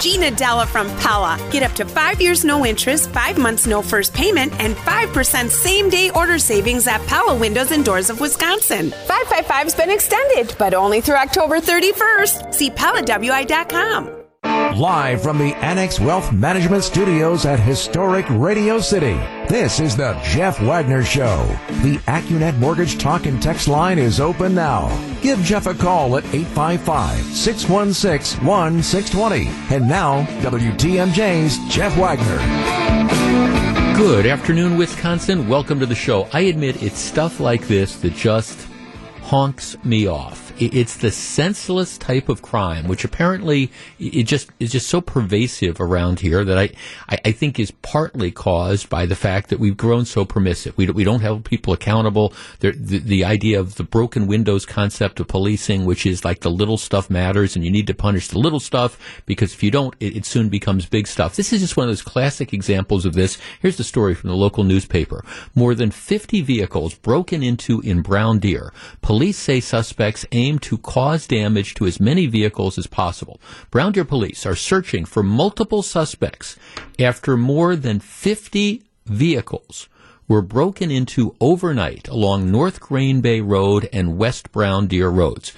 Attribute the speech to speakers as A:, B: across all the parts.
A: Gina Della from Pella. Get up to five years no interest, five months no first payment, and 5% same day order savings at Pella Windows and Doors of Wisconsin. 555's been extended, but only through October 31st. See PellaWI.com.
B: Live from the Annex Wealth Management Studios at historic Radio City, this is the Jeff Wagner Show. The Accunet Mortgage Talk and Text line is open now. Give Jeff a call at 855-616-1620. And now, WTMJ's Jeff Wagner.
C: Good afternoon, Wisconsin. Welcome to the show. I admit it's stuff like this that just honks me off it's the senseless type of crime, which apparently it just is just so pervasive around here that I, I, think is partly caused by the fact that we've grown so permissive. We, we don't have people accountable. The, the, the idea of the broken windows concept of policing, which is like the little stuff matters and you need to punish the little stuff because if you don't, it, it soon becomes big stuff. This is just one of those classic examples of this. Here's the story from the local newspaper. More than 50 vehicles broken into in Brown Deer. Police say suspects aim to cause damage to as many vehicles as possible. Brown Deer police are searching for multiple suspects after more than 50 vehicles were broken into overnight along North Green Bay Road and West Brown Deer roads.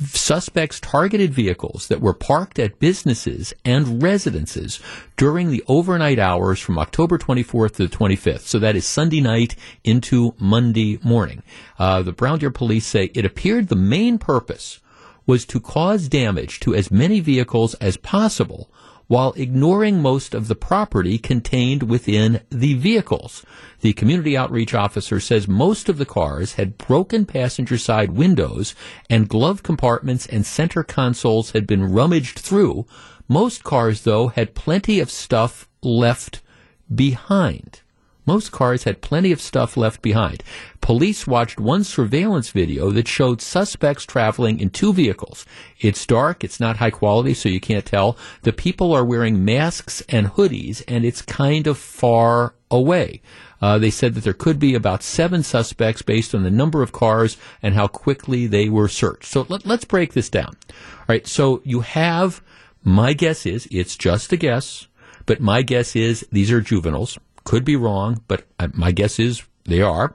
C: Suspects targeted vehicles that were parked at businesses and residences during the overnight hours from October 24th to the 25th. So that is Sunday night into Monday morning. Uh, the Brown Deer police say it appeared the main purpose was to cause damage to as many vehicles as possible while ignoring most of the property contained within the vehicles. The community outreach officer says most of the cars had broken passenger side windows and glove compartments and center consoles had been rummaged through. Most cars, though, had plenty of stuff left behind. Most cars had plenty of stuff left behind. Police watched one surveillance video that showed suspects traveling in two vehicles. It's dark, it's not high quality, so you can't tell. The people are wearing masks and hoodies, and it's kind of far away. Uh, they said that there could be about seven suspects based on the number of cars and how quickly they were searched. So let, let's break this down. All right, so you have, my guess is, it's just a guess, but my guess is these are juveniles. Could be wrong, but uh, my guess is they are.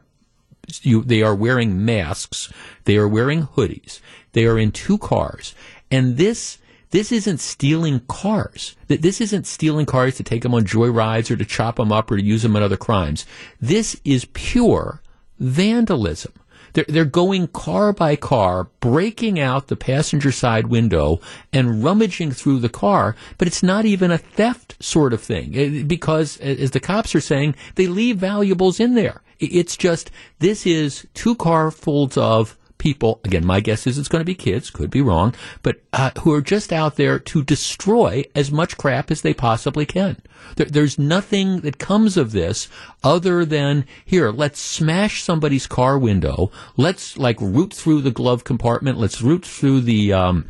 C: You, they are wearing masks. They are wearing hoodies. They are in two cars. And this, this isn't stealing cars. This isn't stealing cars to take them on joyrides or to chop them up or to use them in other crimes. This is pure vandalism. They're, they're going car by car, breaking out the passenger side window and rummaging through the car, but it's not even a theft sort of thing eh, because, as the cops are saying, they leave valuables in there. It's just, this is two carfuls of people, again, my guess is it's going to be kids, could be wrong, but uh, who are just out there to destroy as much crap as they possibly can. There, there's nothing that comes of this other than here, let's smash somebody's car window, let's like root through the glove compartment, let's root through the um,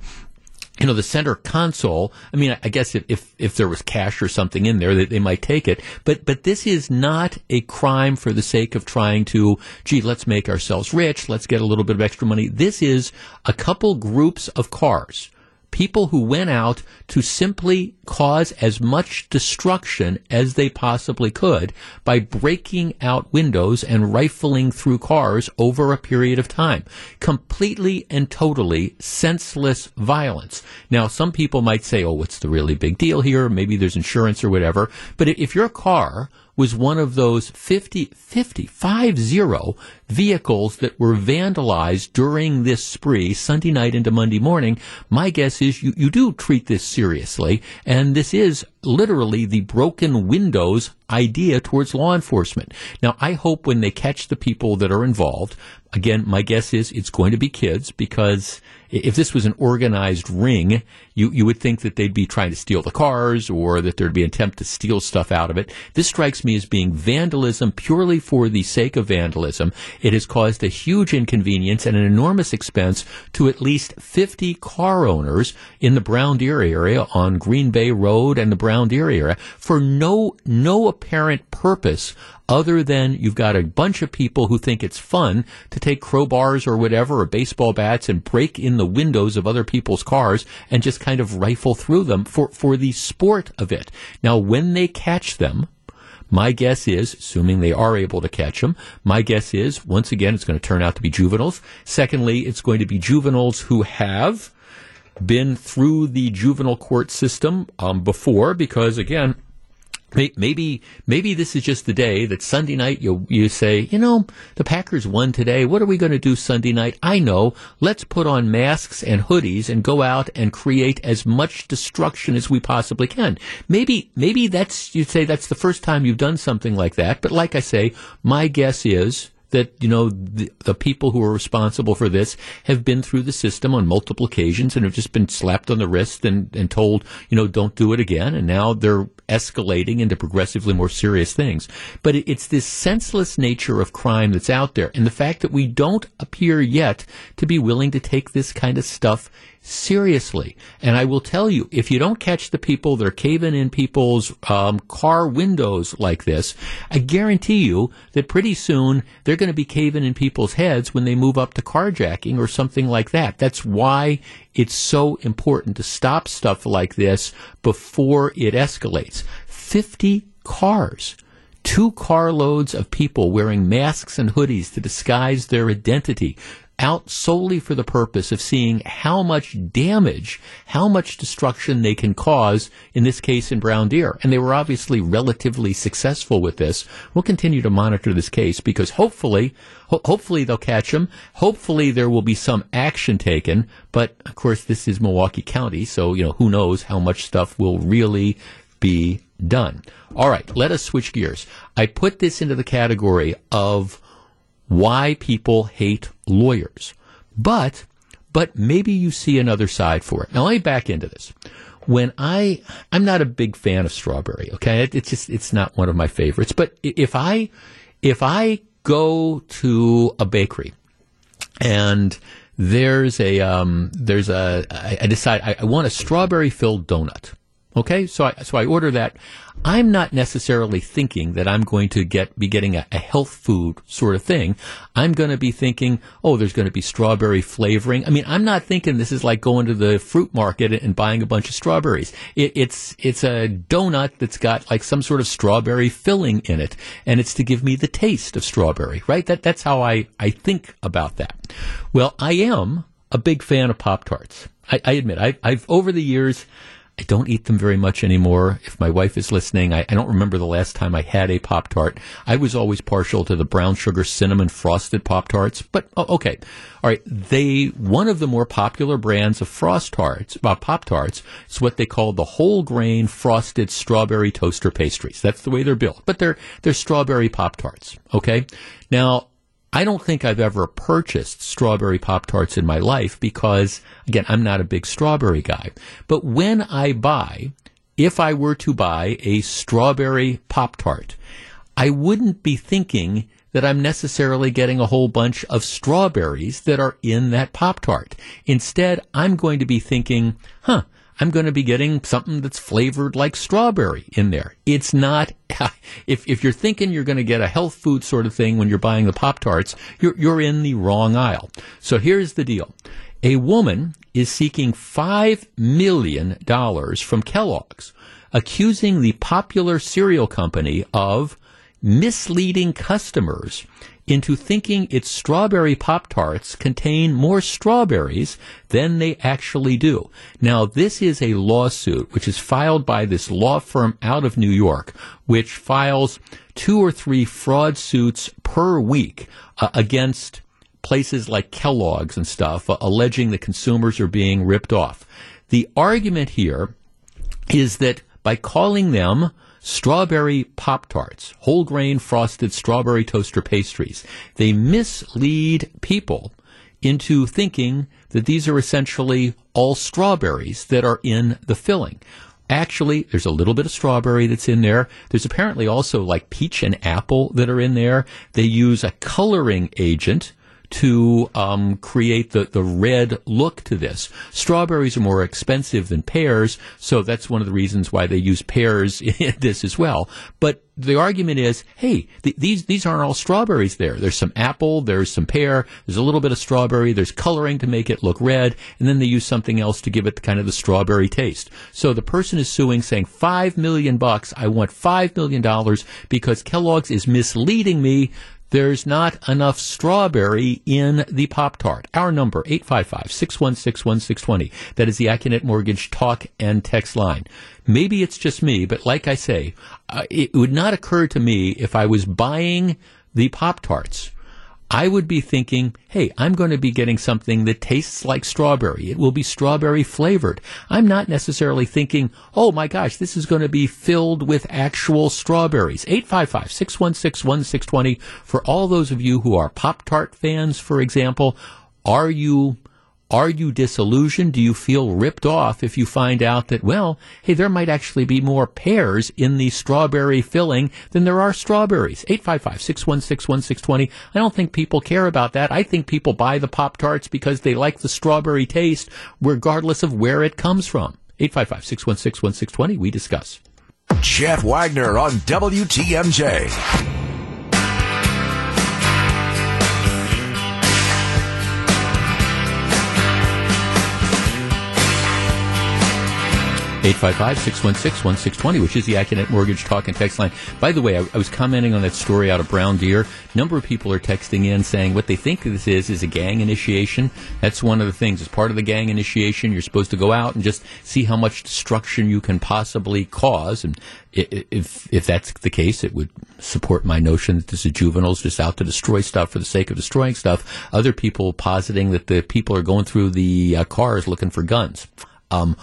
C: you know, the center console, I mean, I guess if, if, if, there was cash or something in there, they, they might take it. But, but this is not a crime for the sake of trying to, gee, let's make ourselves rich. Let's get a little bit of extra money. This is a couple groups of cars people who went out to simply cause as much destruction as they possibly could by breaking out windows and rifling through cars over a period of time. Completely and totally senseless violence. Now, some people might say, oh, what's the really big deal here? Maybe there's insurance or whatever. But if your car was one of those 50, 50, 50 vehicles that were vandalized during this spree, Sunday night into Monday morning. My guess is you, you do treat this seriously, and this is literally the broken windows idea towards law enforcement. Now, I hope when they catch the people that are involved, again, my guess is it's going to be kids because if this was an organized ring, you, you would think that they'd be trying to steal the cars or that there'd be an attempt to steal stuff out of it. This strikes me as being vandalism purely for the sake of vandalism. It has caused a huge inconvenience and an enormous expense to at least 50 car owners in the Brown Deer area on Green Bay Road and the Brown Deer area for no no apparent purpose other than you've got a bunch of people who think it's fun to take crowbars or whatever or baseball bats and break in the windows of other people's cars and just kind of rifle through them for for the sport of it. Now when they catch them, my guess is, assuming they are able to catch them, my guess is, once again, it's going to turn out to be juveniles. Secondly, it's going to be juveniles who have been through the juvenile court system um, before, because again, Maybe maybe this is just the day that Sunday night you you say, you know, the Packers won today. What are we going to do Sunday night? I know. Let's put on masks and hoodies and go out and create as much destruction as we possibly can. Maybe maybe that's you'd say that's the first time you've done something like that. But like I say, my guess is that you know the, the, people who are responsible for this have been through the system on multiple occasions and have just been slapped on the wrist and, and told you know don't do it again. And now they're escalating into progressively more serious things. But it, it's this senseless nature of crime that's out there. And the fact that we don't appear yet to be willing to take this kind of stuff seriously. And I will tell you, if you don't catch the people that are caving in people's um, car windows like this, I guarantee you that pretty soon they're going to be caving in people's heads when they move up to carjacking or something like that. That's why it's so important to stop stuff like this before it escalates. 50 cars two carloads of people wearing masks and hoodies to disguise their identity out solely for the purpose of seeing how much damage, how much destruction they can cause, in this case in brown deer. And they were obviously relatively successful with this. We'll continue to monitor this case because hopefully, ho- hopefully they'll catch them. Hopefully there will be some action taken. But of course, this is Milwaukee County, so, you know, who knows how much stuff will really be done. All right, let us switch gears. I put this into the category of why people hate lawyers. But, but maybe you see another side for it. Now let me back into this. When I, I'm not a big fan of strawberry, okay? It's just, it's not one of my favorites. But if I, if I go to a bakery and there's a, um, there's a, I, I decide I, I want a strawberry filled donut. Okay, so I, so I order that. I'm not necessarily thinking that I'm going to get be getting a, a health food sort of thing. I'm going to be thinking, oh, there's going to be strawberry flavoring. I mean, I'm not thinking this is like going to the fruit market and buying a bunch of strawberries. It, it's it's a donut that's got like some sort of strawberry filling in it, and it's to give me the taste of strawberry. Right? That that's how I I think about that. Well, I am a big fan of Pop Tarts. I, I admit, I, I've over the years. I don't eat them very much anymore. If my wife is listening, I, I don't remember the last time I had a Pop Tart. I was always partial to the brown sugar cinnamon frosted Pop Tarts, but oh, okay. All right. They, one of the more popular brands of Frost Tarts, uh, Pop Tarts, is what they call the whole grain frosted strawberry toaster pastries. That's the way they're built, but they're, they're strawberry Pop Tarts. Okay. Now, I don't think I've ever purchased strawberry Pop Tarts in my life because, again, I'm not a big strawberry guy. But when I buy, if I were to buy a strawberry Pop Tart, I wouldn't be thinking that I'm necessarily getting a whole bunch of strawberries that are in that Pop Tart. Instead, I'm going to be thinking, huh, I'm going to be getting something that's flavored like strawberry in there. It's not, if, if you're thinking you're going to get a health food sort of thing when you're buying the Pop Tarts, you're, you're in the wrong aisle. So here's the deal. A woman is seeking $5 million from Kellogg's, accusing the popular cereal company of misleading customers into thinking its strawberry Pop Tarts contain more strawberries than they actually do. Now, this is a lawsuit which is filed by this law firm out of New York, which files two or three fraud suits per week uh, against places like Kellogg's and stuff, uh, alleging that consumers are being ripped off. The argument here is that by calling them strawberry Pop Tarts, whole grain frosted strawberry toaster pastries. They mislead people into thinking that these are essentially all strawberries that are in the filling. Actually, there's a little bit of strawberry that's in there. There's apparently also like peach and apple that are in there. They use a coloring agent to um, create the, the red look to this. Strawberries are more expensive than pears, so that's one of the reasons why they use pears in this as well. But the argument is, hey, th- these these aren't all strawberries. There, there's some apple, there's some pear, there's a little bit of strawberry, there's coloring to make it look red, and then they use something else to give it the kind of the strawberry taste. So the person is suing, saying five million bucks. I want five million dollars because Kellogg's is misleading me there's not enough strawberry in the Pop Tart. Our number, 855-616-1620. That is the Accunet Mortgage talk and text line. Maybe it's just me, but like I say, uh, it would not occur to me if I was buying the Pop Tarts I would be thinking, hey, I'm going to be getting something that tastes like strawberry. It will be strawberry flavored. I'm not necessarily thinking, oh my gosh, this is going to be filled with actual strawberries. 855 616 1620. For all those of you who are Pop Tart fans, for example, are you are you disillusioned? Do you feel ripped off if you find out that, well, hey, there might actually be more pears in the strawberry filling than there are strawberries? 855-616-1620. I don't think people care about that. I think people buy the Pop Tarts because they like the strawberry taste, regardless of where it comes from. 855-616-1620. We discuss.
B: Jeff Wagner on WTMJ.
C: 855-616-1620, which is the Accunet Mortgage Talk and Text line. By the way, I, I, was commenting on that story out of Brown Deer. A number of people are texting in saying what they think this is is a gang initiation. That's one of the things. As part of the gang initiation, you're supposed to go out and just see how much destruction you can possibly cause. And if if that's the case, it would support my notion that this is juveniles just out to destroy stuff for the sake of destroying stuff. Other people positing that the people are going through the uh, cars looking for guns. Um,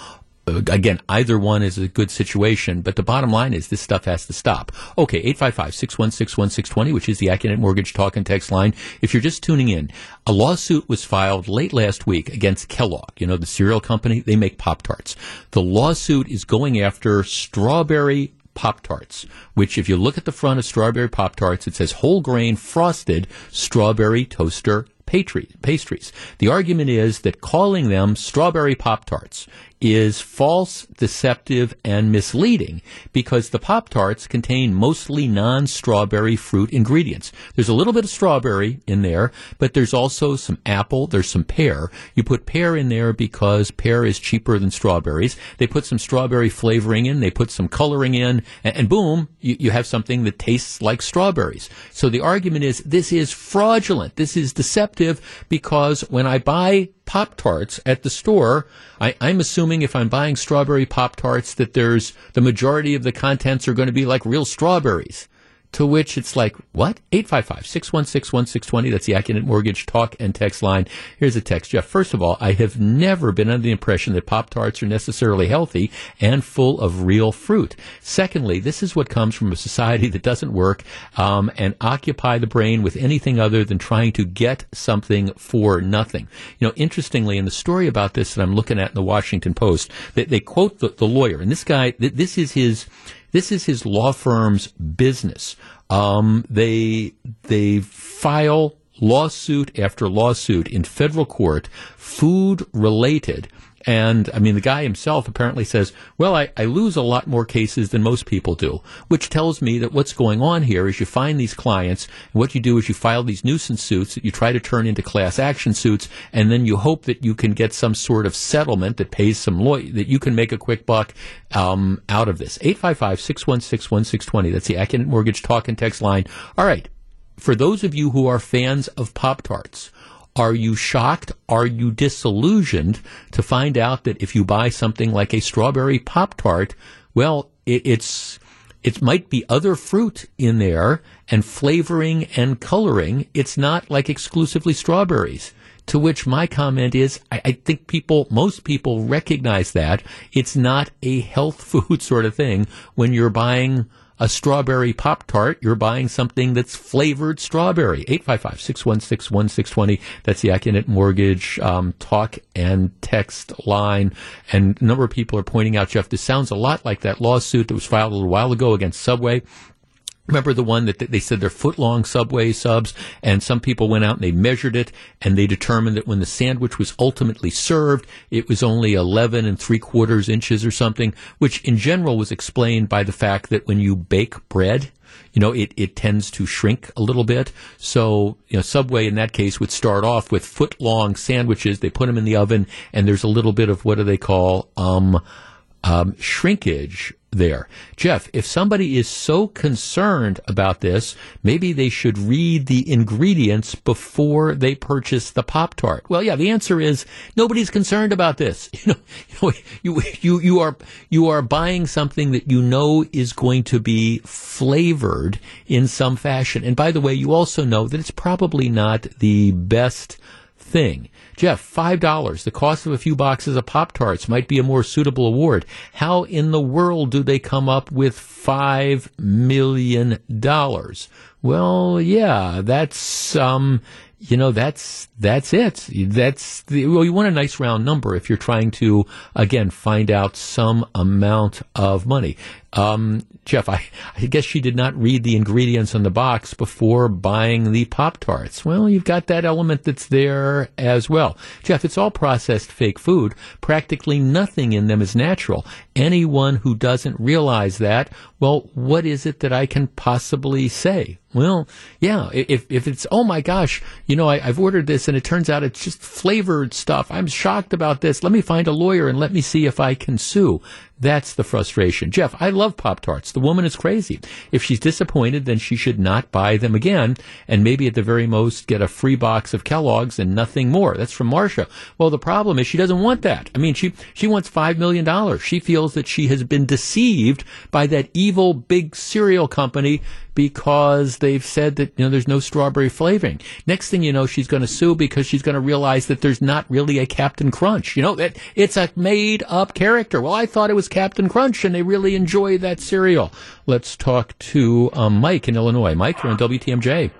C: Uh, again, either one is a good situation, but the bottom line is this stuff has to stop. Okay, 855-616-1620, which is the Accunet Mortgage Talk and Text line. If you're just tuning in, a lawsuit was filed late last week against Kellogg, you know, the cereal company. They make Pop-Tarts. The lawsuit is going after strawberry Pop Tarts, which, if you look at the front of strawberry Pop Tarts, it says whole grain frosted strawberry toaster pastries. The argument is that calling them strawberry Pop Tarts is false, deceptive, and misleading because the Pop Tarts contain mostly non strawberry fruit ingredients. There's a little bit of strawberry in there, but there's also some apple, there's some pear. You put pear in there because pear is cheaper than strawberries. They put some strawberry flavoring in, they put some coloring in, and, and boom, you, you have something that tastes like strawberries. So the argument is this is fraudulent, this is deceptive because when I buy Pop Tarts at the store, I, am assuming if I'm buying strawberry Pop Tarts that there's the majority of the contents are going to be like real strawberries. To which it's like, what? 855-616-1620. That's the Accunet Mortgage talk and text line. Here's a text. Jeff, first of all, I have never been under the impression that Pop-Tarts are necessarily healthy and full of real fruit. Secondly, this is what comes from a society that doesn't work um, and occupy the brain with anything other than trying to get something for nothing. You know, interestingly, in the story about this that I'm looking at in the Washington Post, they, they quote the, the lawyer, and this guy, th- this is his this is his law firm's business. Um, they they file lawsuit after lawsuit in federal court, food related and I mean, the guy himself apparently says, well, I, I, lose a lot more cases than most people do, which tells me that what's going on here is you find these clients, and what you do is you file these nuisance suits that you try to turn into class action suits, and then you hope that you can get some sort of settlement that pays some lawyer, that you can make a quick buck um, out of this. 855-616-1620. That's the Accunet Mortgage talk and text line. All right. For those of you who are fans of Pop-Tarts, are you shocked? Are you disillusioned to find out that if you buy something like a strawberry Pop Tart, well, it, it's it might be other fruit in there and flavoring and coloring. It's not like exclusively strawberries. To which my comment is, I, I, think people, most people recognize that it's not a health food sort of thing when you're buying a strawberry Pop Tart, you're buying something that's flavored strawberry. 855 616 1620. That's the Accunet Mortgage um, talk and text line. And a number of people are pointing out, Jeff, this sounds a lot like that lawsuit that was filed a little while ago against Subway Remember the one that they said they're foot long Subway subs, and some people went out and they measured it, and they determined that when the sandwich was ultimately served, it was only 11 and three quarters inches or something, which in general was explained by the fact that when you bake bread, you know, it, it tends to shrink a little bit. So, you know, Subway in that case would start off with foot long sandwiches. They put them in the oven, and there's a little bit of what do they call, um, um, shrinkage there. Jeff, if somebody is so concerned about this, maybe they should read the ingredients before they purchase the Pop Tart. Well, yeah, the answer is nobody's concerned about this. You know, you, know, you, you, you are, you are buying something that you know is going to be flavored in some fashion. And by the way, you also know that it's probably not the best thing. Jeff, $5, the cost of a few boxes of Pop Tarts might be a more suitable award. How in the world do they come up with $5 million? Well, yeah, that's, um, you know, that's, that's it. That's the, well, you want a nice round number if you're trying to, again, find out some amount of money. Um, Jeff, I, I guess she did not read the ingredients on the box before buying the Pop Tarts. Well, you've got that element that's there as well. Jeff, it's all processed fake food. Practically nothing in them is natural. Anyone who doesn't realize that, well, what is it that I can possibly say? Well, yeah, if, if it's, oh my gosh, you know, I, have ordered this and it turns out it's just flavored stuff. I'm shocked about this. Let me find a lawyer and let me see if I can sue. That's the frustration. Jeff, I love Pop Tarts. The woman is crazy. If she's disappointed, then she should not buy them again, and maybe at the very most get a free box of Kellogg's and nothing more. That's from Marcia. Well, the problem is she doesn't want that. I mean, she she wants five million dollars. She feels that she has been deceived by that evil big cereal company because they've said that you know there's no strawberry flavoring. Next thing you know, she's going to sue because she's going to realize that there's not really a Captain Crunch. You know that it's a made up character. Well, I thought it was Captain Crunch, and they really enjoy that cereal. Let's talk to um, Mike in Illinois. Mike, you're on WTMJ.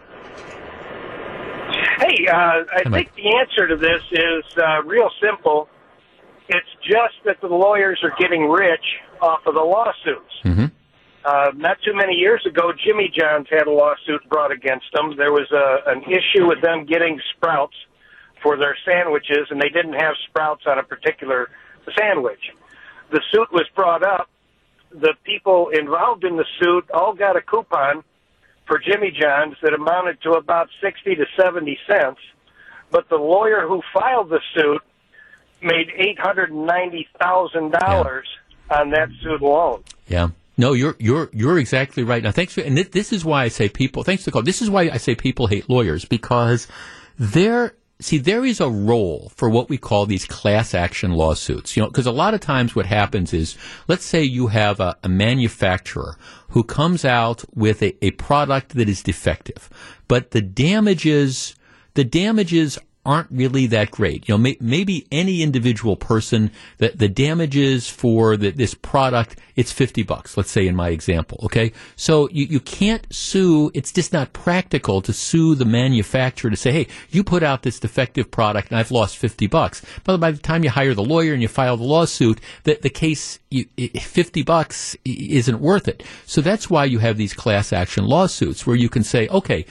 D: Hey, uh, I Hi, think Mike. the answer to this is uh, real simple. It's just that the lawyers are getting rich off of the lawsuits.
C: Mm-hmm.
D: Uh, not too many years ago, Jimmy John's had a lawsuit brought against them. There was a, an issue with them getting sprouts for their sandwiches, and they didn't have sprouts on a particular sandwich. The suit was brought up. The people involved in the suit all got a coupon for Jimmy John's that amounted to about 60 to 70 cents. But the lawyer who filed the suit made $890,000 yeah. on that suit alone.
C: Yeah. No, you're you're you're exactly right. Now, thanks for and this is why I say people. Thanks for the call. This is why I say people hate lawyers because there. See, there is a role for what we call these class action lawsuits. You know, because a lot of times what happens is, let's say you have a, a manufacturer who comes out with a, a product that is defective, but the damages the damages aren't really that great. You know, may, maybe any individual person that the damages for the, this product, it's 50 bucks, let's say in my example. Okay. So you, you can't sue. It's just not practical to sue the manufacturer to say, Hey, you put out this defective product and I've lost 50 bucks. But by the time you hire the lawyer and you file the lawsuit, the, the case, you, 50 bucks isn't worth it. So that's why you have these class action lawsuits where you can say, okay,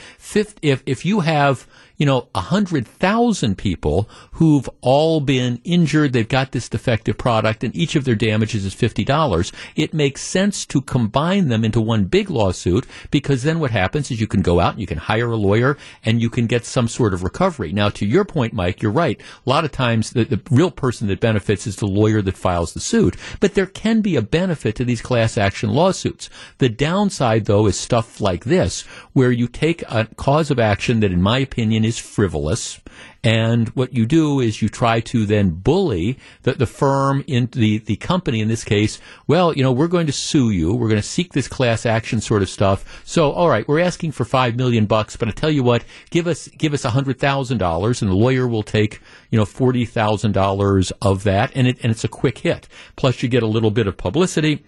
C: if, if you have, you know, a hundred thousand people who've all been injured. They've got this defective product and each of their damages is $50. It makes sense to combine them into one big lawsuit because then what happens is you can go out and you can hire a lawyer and you can get some sort of recovery. Now, to your point, Mike, you're right. A lot of times the, the real person that benefits is the lawyer that files the suit, but there can be a benefit to these class action lawsuits. The downside, though, is stuff like this, where you take a cause of action that, in my opinion, is frivolous. And what you do is you try to then bully the, the firm in the, the company in this case. Well, you know, we're going to sue you. We're going to seek this class action sort of stuff. So, all right, we're asking for five million bucks, but I tell you what, give us, give us a hundred thousand dollars and the lawyer will take, you know, forty thousand dollars of that. And it, and it's a quick hit. Plus you get a little bit of publicity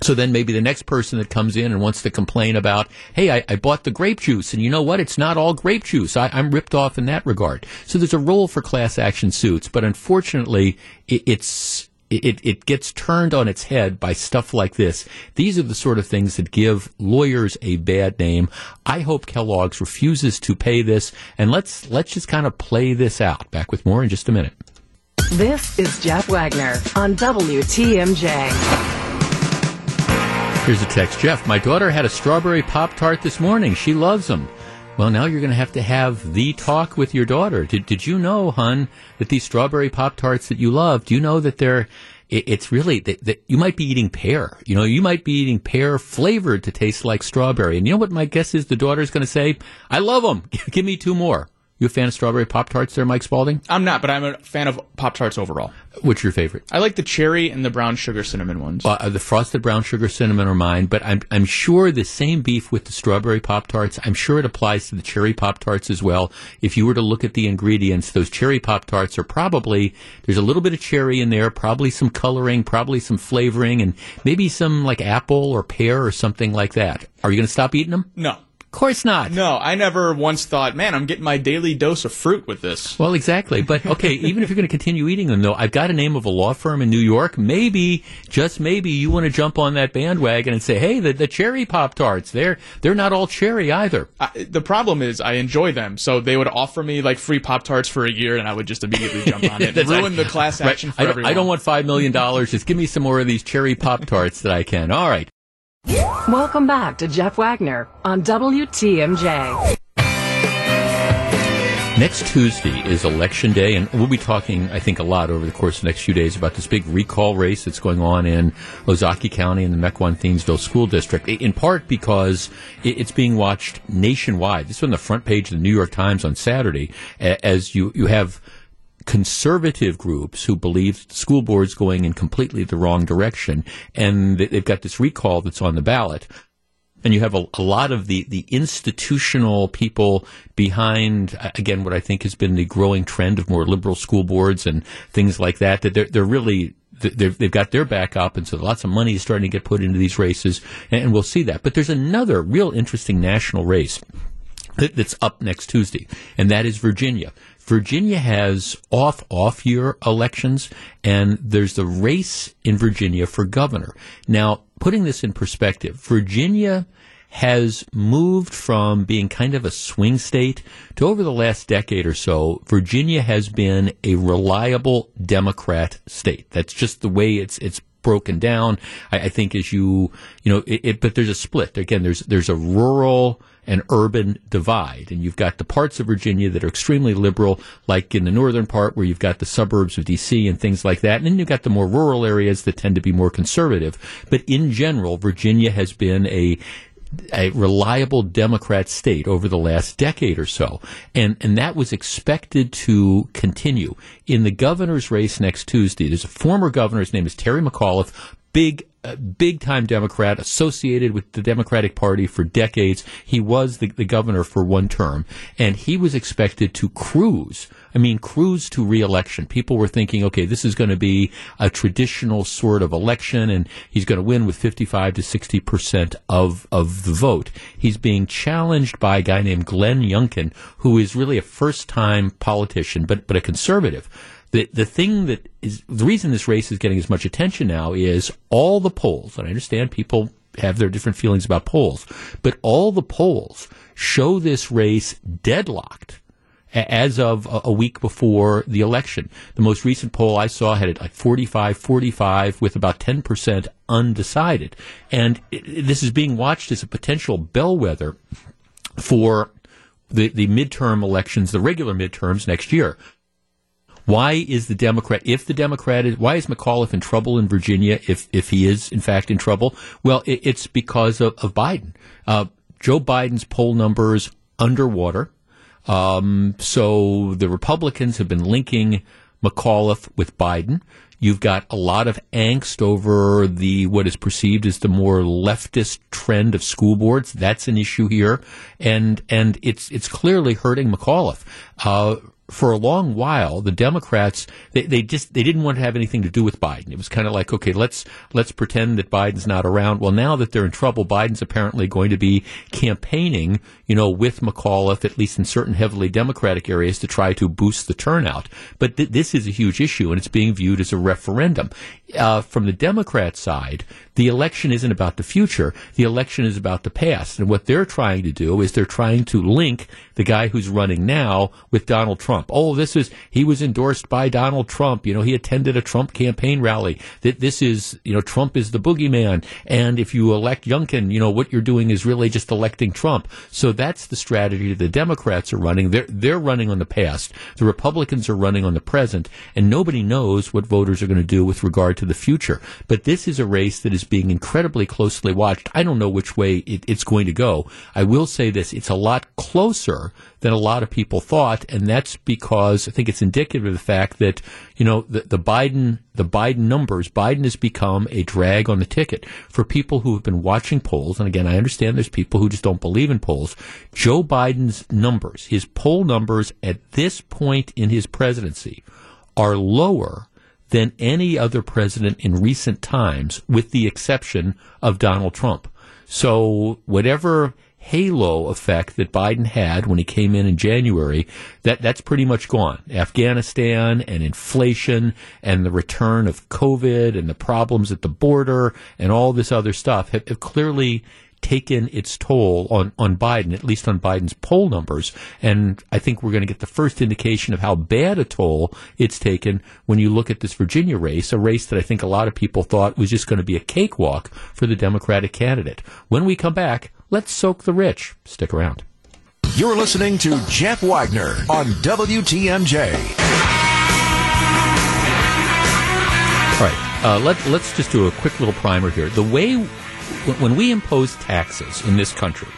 C: so then maybe the next person that comes in and wants to complain about, hey, I, I bought the grape juice, and you know what? It's not all grape juice. I, am ripped off in that regard. So there's a role for class action suits, but unfortunately, it, it's it, it gets turned on its head by stuff like this. These are the sort of things that give lawyers a bad name. I hope Kellogg's refuses to pay this, and let's let's just kind of play this out. Back with more in just a minute.
E: This is Jeff Wagner on WTMJ.
C: Here's a text, Jeff. My daughter had a strawberry pop tart this morning. She loves them. Well, now you're going to have to have the talk with your daughter. Did, did you know, hun, that these strawberry Pop Tarts that you love, do you know that they're, it, it's really, that, that you might be eating pear. You know, you might be eating pear flavored to taste like strawberry. And you know what my guess is the daughter's going to say? I love them. Give me two more. You a fan of strawberry Pop Tarts there, Mike Spalding?
F: I'm not, but I'm a fan of Pop Tarts overall.
C: What's your favorite?
F: I like the cherry and the brown sugar cinnamon ones.
C: Uh, the frosted brown sugar cinnamon are mine, but I'm, I'm sure the same beef with the strawberry Pop Tarts, I'm sure it applies to the cherry Pop Tarts as well. If you were to look at the ingredients, those cherry Pop Tarts are probably, there's a little bit of cherry in there, probably some coloring, probably some flavoring, and maybe some like apple or pear or something like that. Are you going to stop eating them?
F: No.
C: Of course not.
F: No, I never once thought, man, I'm getting my daily dose of fruit with this.
C: Well, exactly. But okay, even if you're going to continue eating them, though, I've got a name of a law firm in New York. Maybe, just maybe, you want to jump on that bandwagon and say, hey, the, the cherry pop tarts, they're they're not all cherry either.
F: I, the problem is, I enjoy them, so they would offer me like free pop tarts for a year, and I would just immediately jump on it and ruin the class action
C: right.
F: for
C: I
F: everyone.
C: I don't want five million dollars. Just give me some more of these cherry pop tarts that I can. All right.
E: Welcome back to Jeff Wagner on WTMJ.
C: Next Tuesday is election day, and we'll be talking, I think, a lot over the course of the next few days about this big recall race that's going on in Ozaukee County in the Mequon Thiensville School District, in part because it's being watched nationwide. This is on the front page of the New York Times on Saturday, as you, you have conservative groups who believe school board's going in completely the wrong direction, and they've got this recall that's on the ballot. And you have a, a, lot of the, the institutional people behind, again, what I think has been the growing trend of more liberal school boards and things like that, that they're, they're really they have got their back up, and so lots of money is starting to get put into these races, and we'll see that. But there's another real interesting national race that's up next Tuesday, and that is Virginia. Virginia has off off year elections, and there's the race in Virginia for governor. Now, putting this in perspective, Virginia has moved from being kind of a swing state to over the last decade or so, Virginia has been a reliable Democrat state. That's just the way it's it's broken down. I, I think as you you know, it, it, but there's a split. Again, there's there's a rural and urban divide. And you've got the parts of Virginia that are extremely liberal, like in the northern part where you've got the suburbs of D.C. and things like that. And then you've got the more rural areas that tend to be more conservative. But in general, Virginia has been a a reliable Democrat state over the last decade or so. And, and that was expected to continue. In the governor's race next Tuesday, there's a former governor, his name is Terry McAuliffe, big uh, a big time Democrat associated with the Democratic Party for decades. He was the, the, governor for one term, and he was expected to cruise. I mean, cruise to reelection. People were thinking, okay, this is going to be a traditional sort of election, and he's going to win with 55 to 60 percent of, of the vote. He's being challenged by a guy named Glenn Youngkin, who is really a first time politician, but, but a conservative the the thing that is the reason this race is getting as much attention now is all the polls, and I understand people have their different feelings about polls, but all the polls show this race deadlocked as of a week before the election. The most recent poll I saw had it like 45 45 with about 10% undecided. And this is being watched as a potential bellwether for the, the midterm elections, the regular midterms next year. Why is the Democrat, if the Democrat is, why is McAuliffe in trouble in Virginia if, if he is in fact in trouble? Well, it, it's because of, of Biden. Uh, Joe Biden's poll numbers underwater. Um, so the Republicans have been linking McAuliffe with Biden. You've got a lot of angst over the what is perceived as the more leftist trend of school boards. That's an issue here, and and it's it's clearly hurting McAuliffe. Uh, for a long while, the Democrats they, they just they didn't want to have anything to do with Biden. It was kind of like, okay, let's let's pretend that Biden's not around. Well, now that they're in trouble, Biden's apparently going to be campaigning, you know, with McAuliffe, at least in certain heavily Democratic areas, to try to boost the turnout. But th- this is a huge issue, and it's being viewed as a referendum. Uh, from the Democrat side, the election isn't about the future. The election is about the past. And what they're trying to do is they're trying to link the guy who's running now with Donald Trump. Oh, this is, he was endorsed by Donald Trump. You know, he attended a Trump campaign rally. That this is, you know, Trump is the boogeyman. And if you elect Youngkin, you know, what you're doing is really just electing Trump. So that's the strategy the Democrats are running. They're, they're running on the past. The Republicans are running on the present. And nobody knows what voters are going to do with regard to the future. But this is a race that is being incredibly closely watched. I don't know which way it, it's going to go. I will say this. It's a lot closer than a lot of people thought. And that's because I think it's indicative of the fact that, you know, the, the Biden, the Biden numbers, Biden has become a drag on the ticket for people who have been watching polls. And again, I understand there's people who just don't believe in polls. Joe Biden's numbers, his poll numbers at this point in his presidency are lower than any other president in recent times, with the exception of Donald Trump. So whatever halo effect that Biden had when he came in in January, that that's pretty much gone. Afghanistan and inflation and the return of COVID and the problems at the border and all this other stuff have, have clearly taken its toll on, on Biden, at least on Biden's poll numbers. And I think we're going to get the first indication of how bad a toll it's taken when you look at this Virginia race, a race that I think a lot of people thought was just going to be a cakewalk for the Democratic candidate. When we come back, Let's soak the rich. Stick around.
B: You're listening to Jeff Wagner on WTMJ.
C: All right, uh, let, let's just do a quick little primer here. The way, when we impose taxes in this country,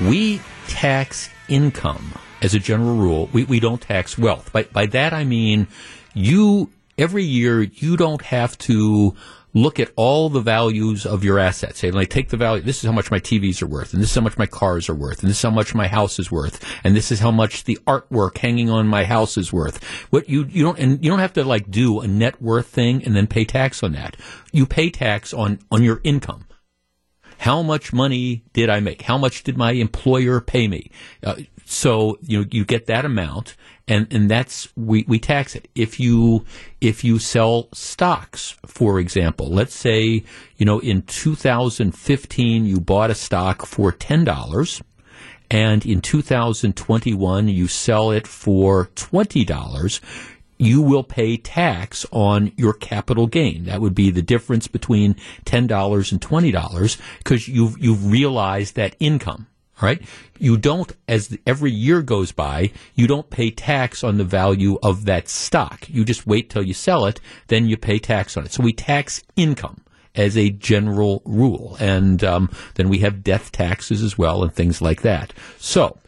C: we tax income as a general rule. We, we don't tax wealth. By, by that I mean you, every year, you don't have to look at all the values of your assets. Say, like, take the value. This is how much my TVs are worth, and this is how much my cars are worth, and this is how much my house is worth, and this is how much the artwork hanging on my house is worth. What you you don't and you don't have to like do a net worth thing and then pay tax on that. You pay tax on on your income. How much money did I make? How much did my employer pay me? Uh, so you know you get that amount, and and that's we, we tax it. If you if you sell stocks, for example, let's say you know in 2015 you bought a stock for ten dollars, and in 2021 you sell it for twenty dollars. You will pay tax on your capital gain. That would be the difference between ten dollars and twenty dollars because you've you've realized that income right? You don't, as every year goes by, you don't pay tax on the value of that stock. You just wait till you sell it, then you pay tax on it. So we tax income as a general rule. And um, then we have death taxes as well and things like that. So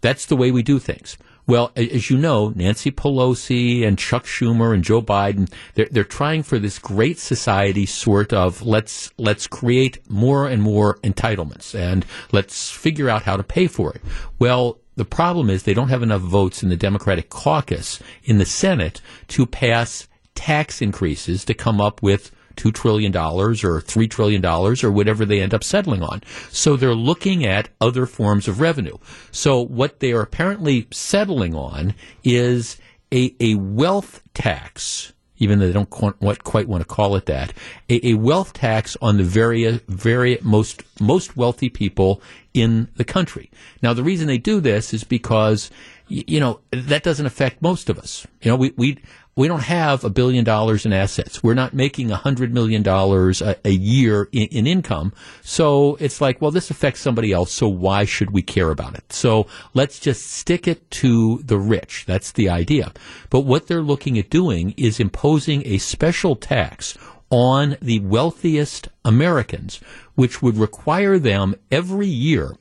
C: that's the way we do things. Well, as you know, Nancy Pelosi and Chuck Schumer and Joe Biden, they're, they're trying for this great society sort of let's, let's create more and more entitlements and let's figure out how to pay for it. Well, the problem is they don't have enough votes in the Democratic caucus in the Senate to pass tax increases to come up with $2 trillion or $3 trillion or whatever they end up settling on. So they're looking at other forms of revenue. So what they are apparently settling on is a, a wealth tax even though they don't quite want to call it that, a, wealth tax on the very, very most most wealthy people in the country. Now, the reason they do this is because you know that doesn't affect most of us. You know, we we we don't have a billion dollars in assets. We're not making a hundred million dollars a, year in, in, income. So it's like, well, this affects somebody else. So why should we care about it? So let's just stick it to the rich. That's the idea. But what they're looking at doing is imposing a special tax on the wealthiest Americans, which would require them every year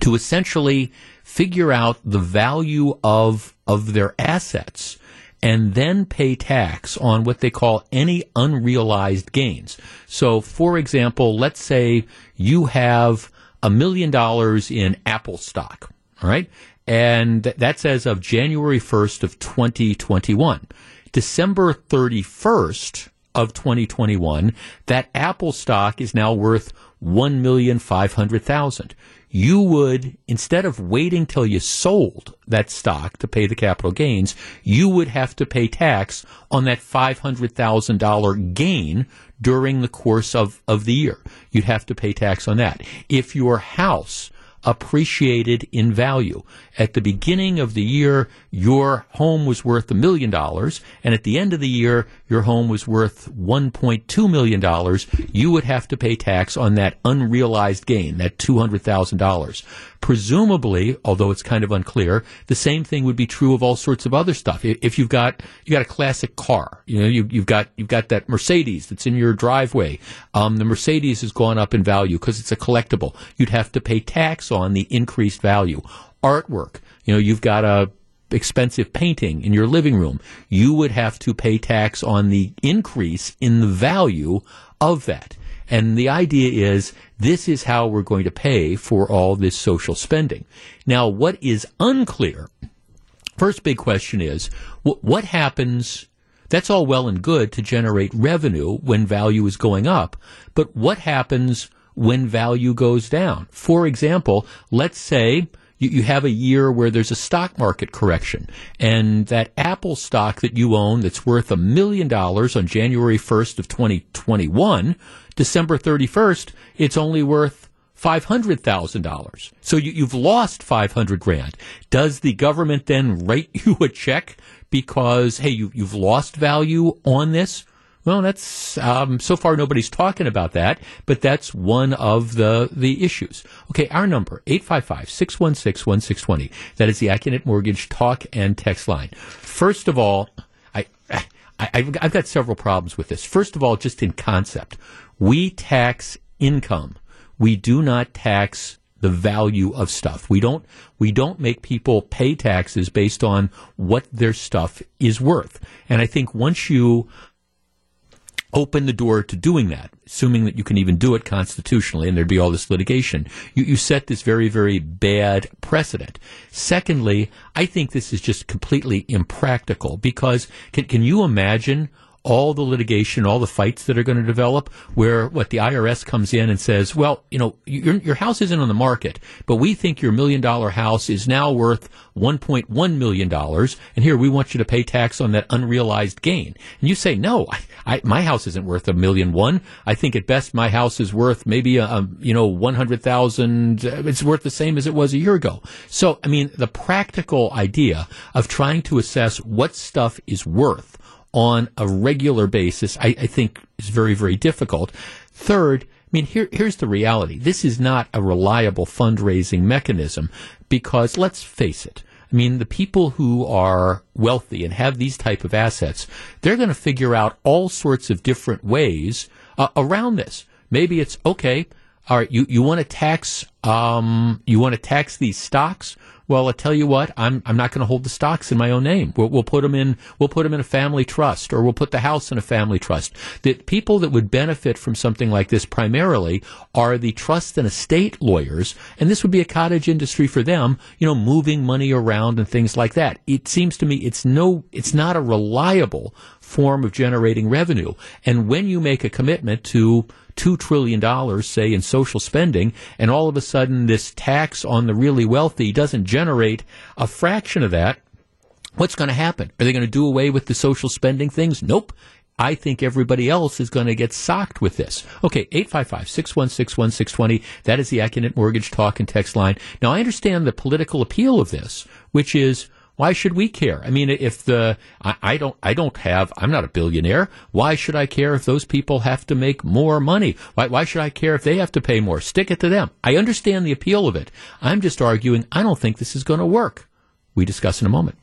C: to essentially figure out the value of, of their assets and then pay tax on what they call any unrealized gains. So, for example, let's say you have a million dollars in Apple stock, right? and that's as of January 1st of 2021. December 31st of 2021, that Apple stock is now worth 1,500,000 you would, instead of waiting till you sold that stock to pay the capital gains, you would have to pay tax on that $500,000 gain during the course of, of the year. You'd have to pay tax on that. If your house appreciated in value. At the beginning of the year, your home was worth a million dollars, and at the end of the year, your home was worth $1.2 million. You would have to pay tax on that unrealized gain, that $200,000. Presumably, although it's kind of unclear, the same thing would be true of all sorts of other stuff. If you've got you got a classic car, you know you, have got you've got that Mercedes that's in your driveway. Um, the Mercedes has gone up in value because it's a collectible. You'd have to pay tax on the increased value. Artwork, you know, you've got a expensive painting in your living room, you would have to pay tax on the increase in the value of that. And the idea is this is how we're going to pay for all this social spending. Now, what is unclear, first big question is wh- what happens? That's all well and good to generate revenue when value is going up, but what happens when value goes down? For example, let's say you, you have a year where there's a stock market correction, and that Apple stock that you own that's worth a million dollars on January 1st of 2021 December 31st, it's only worth $500,000. So you, have lost 500 grand. Does the government then write you a check because, hey, you, you've lost value on this? Well, that's um, so far nobody's talking about that, but that's one of the the issues. Okay, our number 855-616-1620. That is the Accunet Mortgage talk and text line. First of all, I, I I've, I've got several problems with this. First of all, just in concept, we tax income. We do not tax the value of stuff. We don't we don't make people pay taxes based on what their stuff is worth. And I think once you open the door to doing that, assuming that you can even do it constitutionally and there'd be all this litigation, you, you set this very, very bad precedent. Secondly, I think this is just completely impractical because can, can you imagine all the litigation, all the fights that are going to develop, where what the IRS comes in and says, well, you know, your, your house isn't on the market, but we think your million dollar house is now worth $1.1 million, and here we want you to pay tax on that unrealized gain. And you say, no, I, I, my house isn't worth a million one. I think at best my house is worth maybe a, a you know, 100,000. Uh, it's worth the same as it was a year ago. So, I mean, the practical idea of trying to assess what stuff is worth on a regular basis, I, I think is very, very difficult. Third, I mean, here, here's the reality. This is not a reliable fundraising mechanism because let's face it. I mean, the people who are wealthy and have these type of assets, they're going to figure out all sorts of different ways uh, around this. Maybe it's okay. All right, you, you want to tax um, you want to tax these stocks? Well, I tell you what, I'm I'm not going to hold the stocks in my own name. We'll, we'll put them in we'll put them in a family trust, or we'll put the house in a family trust. The people that would benefit from something like this primarily are the trust and estate lawyers, and this would be a cottage industry for them. You know, moving money around and things like that. It seems to me it's no it's not a reliable form of generating revenue. And when you make a commitment to $2 trillion, say, in social spending, and all of a sudden this tax on the really wealthy doesn't generate a fraction of that, what's going to happen? Are they going to do away with the social spending things? Nope. I think everybody else is going to get socked with this. Okay, 855-616-1620. That is the Accunet Mortgage Talk and Text line. Now, I understand the political appeal of this, which is why should we care? I mean, if the I, I, don't I don't have I'm not a billionaire. Why should I care if those people have to make more money? Why why should I care if they have to pay more? Stick it to them. I understand the appeal of it. I'm just arguing I don't think this is going to work. We discuss in a moment.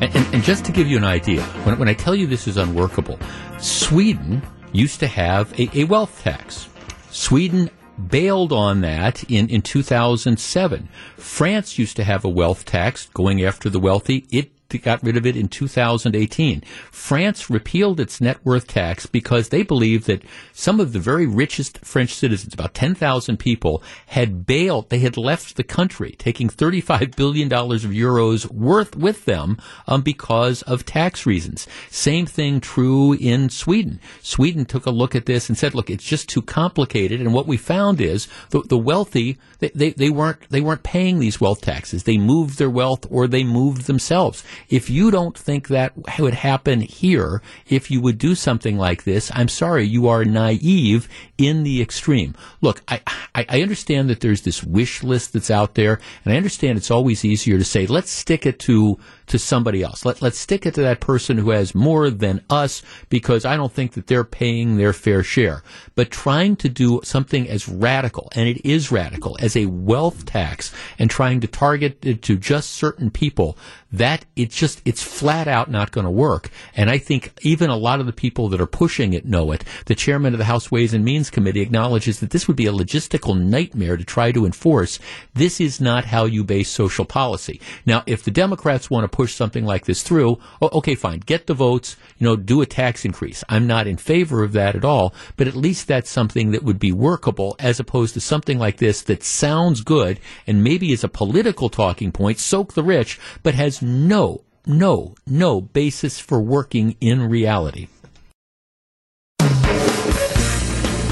C: And, and, and just to give you an idea, when, when I tell you this is unworkable, Sweden used to have a, a wealth tax. Sweden bailed on that in, in 2007. France used to have a wealth tax going after the wealthy. It got rid of it in 2018. France repealed its net worth tax because they believed that some of the very richest French citizens, about 10,000 people, had bailed. They had left the country, taking 35 billion dollars of euros worth with them um, because of tax reasons. Same thing true in Sweden. Sweden took a look at this and said, "Look, it's just too complicated." And what we found is the, the wealthy they, they, they weren't they weren't paying these wealth taxes. They moved their wealth or they moved themselves. If you don't think that would happen here, if you would do something like this, I'm sorry, you are naive in the extreme. Look, I, I, understand that there's this wish list that's out there, and I understand it's always easier to say, let's stick it to to somebody else. Let, let's stick it to that person who has more than us because I don't think that they're paying their fair share. But trying to do something as radical, and it is radical, as a wealth tax and trying to target it to just certain people, that it's just, it's flat out not going to work. And I think even a lot of the people that are pushing it know it. The chairman of the House Ways and Means Committee acknowledges that this would be a logistical nightmare to try to enforce. This is not how you base social policy. Now, if the Democrats want to push something like this through, okay, fine, get the votes, you know, do a tax increase. I'm not in favor of that at all, but at least that's something that would be workable as opposed to something like this that sounds good and maybe is a political talking point, soak the rich, but has no, no, no basis for working in reality.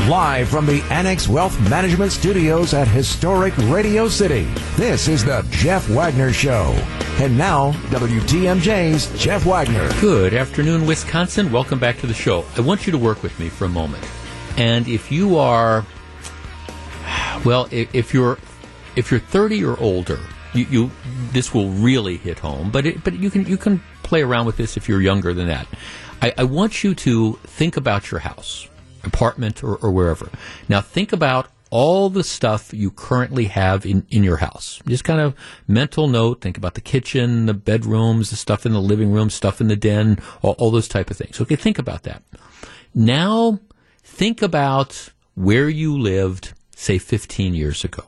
B: Live from the Annex Wealth Management Studios at historic Radio City, this is the Jeff Wagner Show. And now, WTMJ's Jeff Wagner.
C: Good afternoon, Wisconsin. Welcome back to the show. I want you to work with me for a moment. And if you are, well, if you're if you're 30 or older, you, you this will really hit home. But it, but you can you can play around with this if you're younger than that. I, I want you to think about your house apartment or, or wherever. Now think about all the stuff you currently have in, in your house. Just kind of mental note, think about the kitchen, the bedrooms, the stuff in the living room, stuff in the den, all, all those type of things. Okay, think about that. Now think about where you lived, say 15 years ago.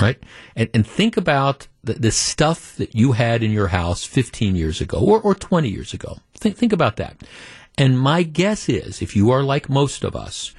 C: Right? And, and think about the, the stuff that you had in your house 15 years ago or, or 20 years ago. Think, think about that. And my guess is, if you are like most of us,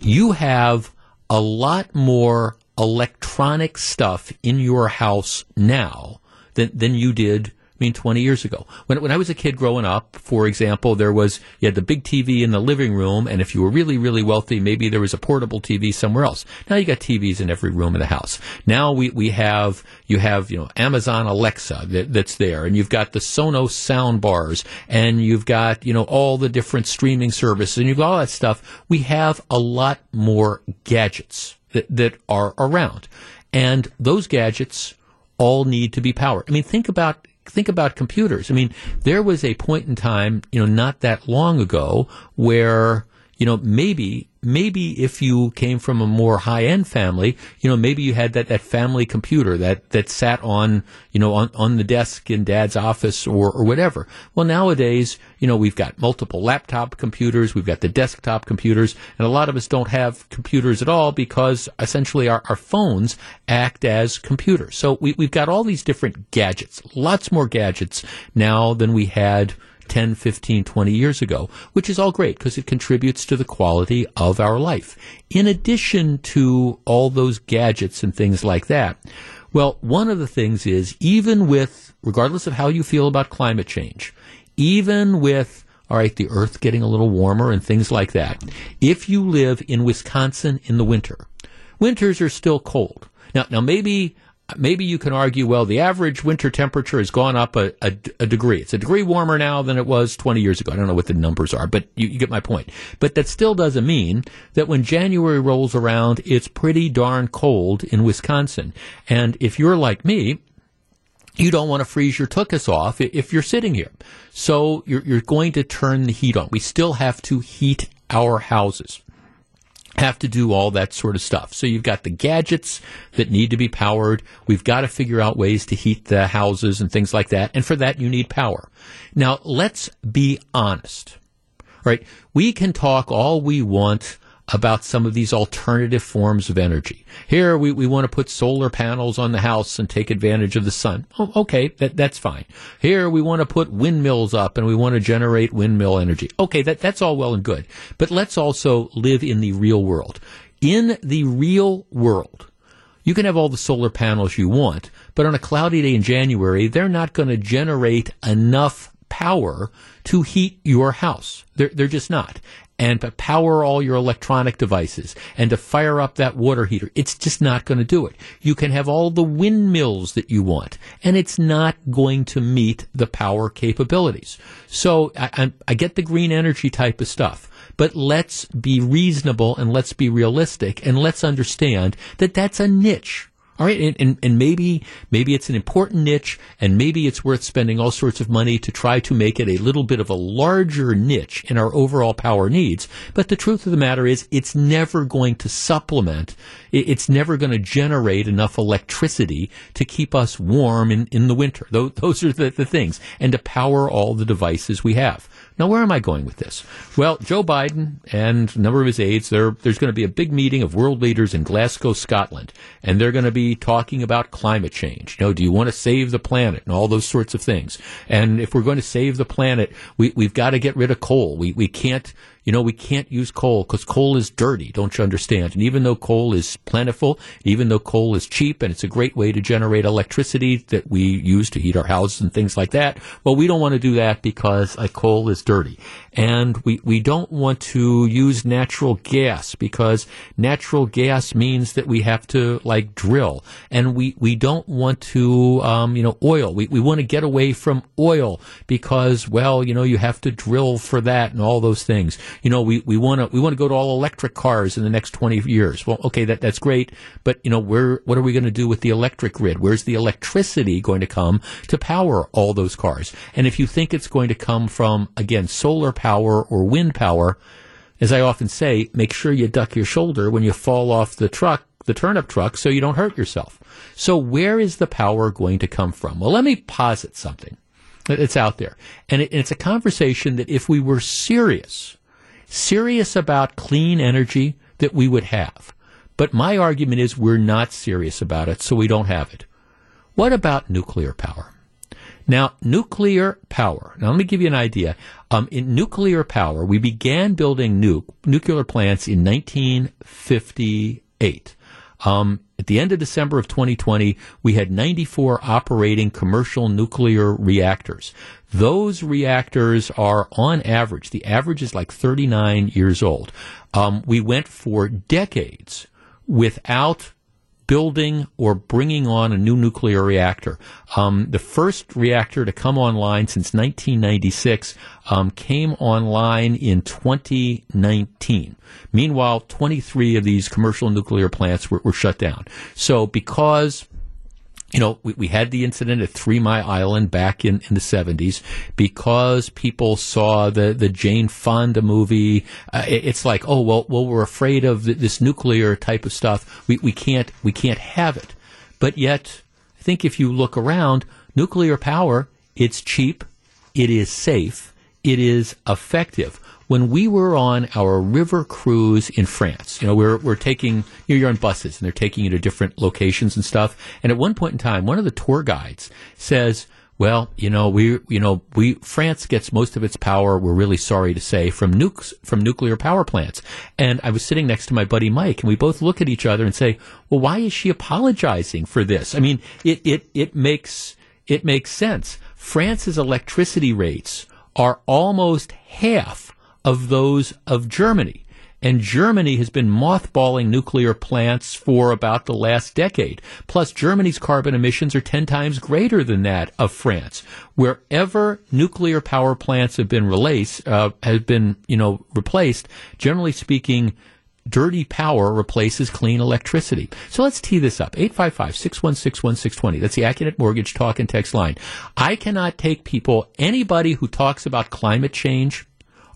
C: you have a lot more electronic stuff in your house now than, than you did I mean, 20 years ago. When, when I was a kid growing up, for example, there was, you had the big TV in the living room, and if you were really, really wealthy, maybe there was a portable TV somewhere else. Now you got TVs in every room in the house. Now we, we have, you have, you know, Amazon Alexa that, that's there, and you've got the Sonos sound bars, and you've got, you know, all the different streaming services, and you've got all that stuff. We have a lot more gadgets that, that are around. And those gadgets all need to be powered. I mean, think about think about computers. I mean, there was a point in time, you know, not that long ago where, you know, maybe maybe if you came from a more high end family, you know, maybe you had that, that family computer that, that sat on, you know, on, on the desk in dad's office or, or whatever. Well, nowadays, you know, we've got multiple laptop computers, we've got the desktop computers, and a lot of us don't have computers at all because essentially our, our phones act as computers. So we, we've got all these different gadgets, lots more gadgets now than we had 10, 15, 20 years ago, which is all great because it contributes to the quality of our life. In addition to all those gadgets and things like that, well, one of the things is even with, regardless of how you feel about climate change, even with, all right, the earth getting a little warmer and things like that, if you live in Wisconsin in the winter, winters are still cold. Now, now maybe maybe you can argue, well, the average winter temperature has gone up a, a, a, degree. It's a degree warmer now than it was 20 years ago. I don't know what the numbers are, but you, you, get my point. But that still doesn't mean that when January rolls around, it's pretty darn cold in Wisconsin. And if you're like me, you don't want to freeze your tuchus off if you're sitting here. So you're, you're going to turn the heat on. We still have to heat our houses have to do all that sort of stuff. So you've got the gadgets that need to be powered. We've got to figure out ways to heat the houses and things like that. And for that, you need power. Now, let's be honest, right? We can talk all we want about some of these alternative forms of energy. Here, we, we want to put solar panels on the house and take advantage of the sun. Oh, okay, that, that's fine. Here, we want to put windmills up and we want to generate windmill energy. Okay, that, that's all well and good. But let's also live in the real world. In the real world, you can have all the solar panels you want, but on a cloudy day in January, they're not going to generate enough power to heat your house. They're, they're just not. And to power all your electronic devices and to fire up that water heater, it's just not going to do it. You can have all the windmills that you want, and it's not going to meet the power capabilities. So I, I, I get the green energy type of stuff but let's be reasonable and let's be realistic and let's understand that that's a niche. All right, and, and, and, maybe maybe it's an important niche, and maybe it's worth spending all sorts of money to try to make it a little bit of a larger niche in our overall power needs. But the truth of the matter is, it's never going to supplement. It's never going to generate enough electricity to keep us warm in, in the winter. Those are the, the things, and to power all the devices we have. Now, where am I going with this? Well, Joe Biden and a number of his aides, there's going to be a big meeting of world leaders in Glasgow, Scotland, and they're going to be talking about climate change. You know, do you want to save the planet and all those sorts of things? And if we're going to save the planet, we, we've got to get rid of coal. We, we can't you know, we can't use coal because coal is dirty, don't you understand? And even though coal is plentiful, even though coal is cheap and it's a great way to generate electricity that we use to heat our houses and things like that, well, we don't want to do that because uh, coal is dirty. And we, we don't want to use natural gas because natural gas means that we have to like drill. And we, we don't want to, um, you know, oil. We, we want to get away from oil because, well, you know, you have to drill for that and all those things you know, we, we want to we want to go to all electric cars in the next 20 years. Well, okay, that that's great, but you know, where what are we going to do with the electric grid? Where's the electricity going to come to power all those cars? And if you think it's going to come from again solar power or wind power, as I often say, make sure you duck your shoulder when you fall off the truck, the turnip truck, so you don't hurt yourself. So where is the power going to come from? Well, let me posit something. It's out there. And it's a conversation that if we were serious serious about clean energy that we would have. But my argument is we're not serious about it, so we don't have it. What about nuclear power? Now, nuclear power. Now, let me give you an idea. Um, in nuclear power, we began building nuke, nuclear plants in 1958. Um, at the end of December of 2020, we had 94 operating commercial nuclear reactors. Those reactors are on average, the average is like 39 years old. Um, we went for decades without building or bringing on a new nuclear reactor. Um, the first reactor to come online since 1996 um, came online in 2019. Meanwhile, 23 of these commercial nuclear plants were, were shut down. So because you know, we, we had the incident at Three Mile Island back in, in the 70s because people saw the, the Jane Fonda movie. Uh, it, it's like, oh, well, well, we're afraid of this nuclear type of stuff. We, we can't, we can't have it. But yet, I think if you look around, nuclear power, it's cheap, it is safe, it is effective when we were on our river cruise in France, you know, we're, we're taking, you're on buses and they're taking you to different locations and stuff. And at one point in time, one of the tour guides says, well, you know, we, you know, we, France gets most of its power, we're really sorry to say, from nukes, from nuclear power plants. And I was sitting next to my buddy Mike and we both look at each other and say, well, why is she apologizing for this? I mean, it, it, it makes, it makes sense. France's electricity rates are almost half of those of Germany. And Germany has been mothballing nuclear plants for about the last decade. Plus, Germany's carbon emissions are 10 times greater than that of France. Wherever nuclear power plants have been released, uh, have been, you know, replaced, generally speaking, dirty power replaces clean electricity. So let's tee this up. 855-616-1620. That's the Accunet Mortgage talk and text line. I cannot take people, anybody who talks about climate change,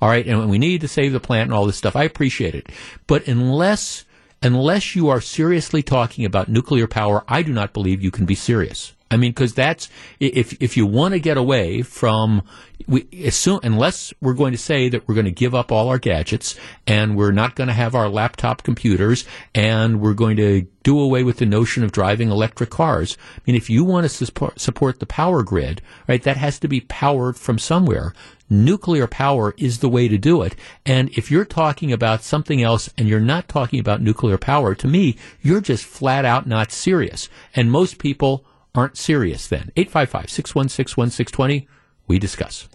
C: all right, and we need to save the planet and all this stuff. I appreciate it, but unless unless you are seriously talking about nuclear power, I do not believe you can be serious. I mean, because that's if if you want to get away from we assume unless we're going to say that we're going to give up all our gadgets and we're not going to have our laptop computers and we're going to do away with the notion of driving electric cars. I mean, if you want to support, support the power grid, right, that has to be powered from somewhere. Nuclear power is the way to do it. And if you're talking about something else and you're not talking about nuclear power, to me, you're just flat out not serious. And most people aren't serious then. 855 616 1620. We discuss.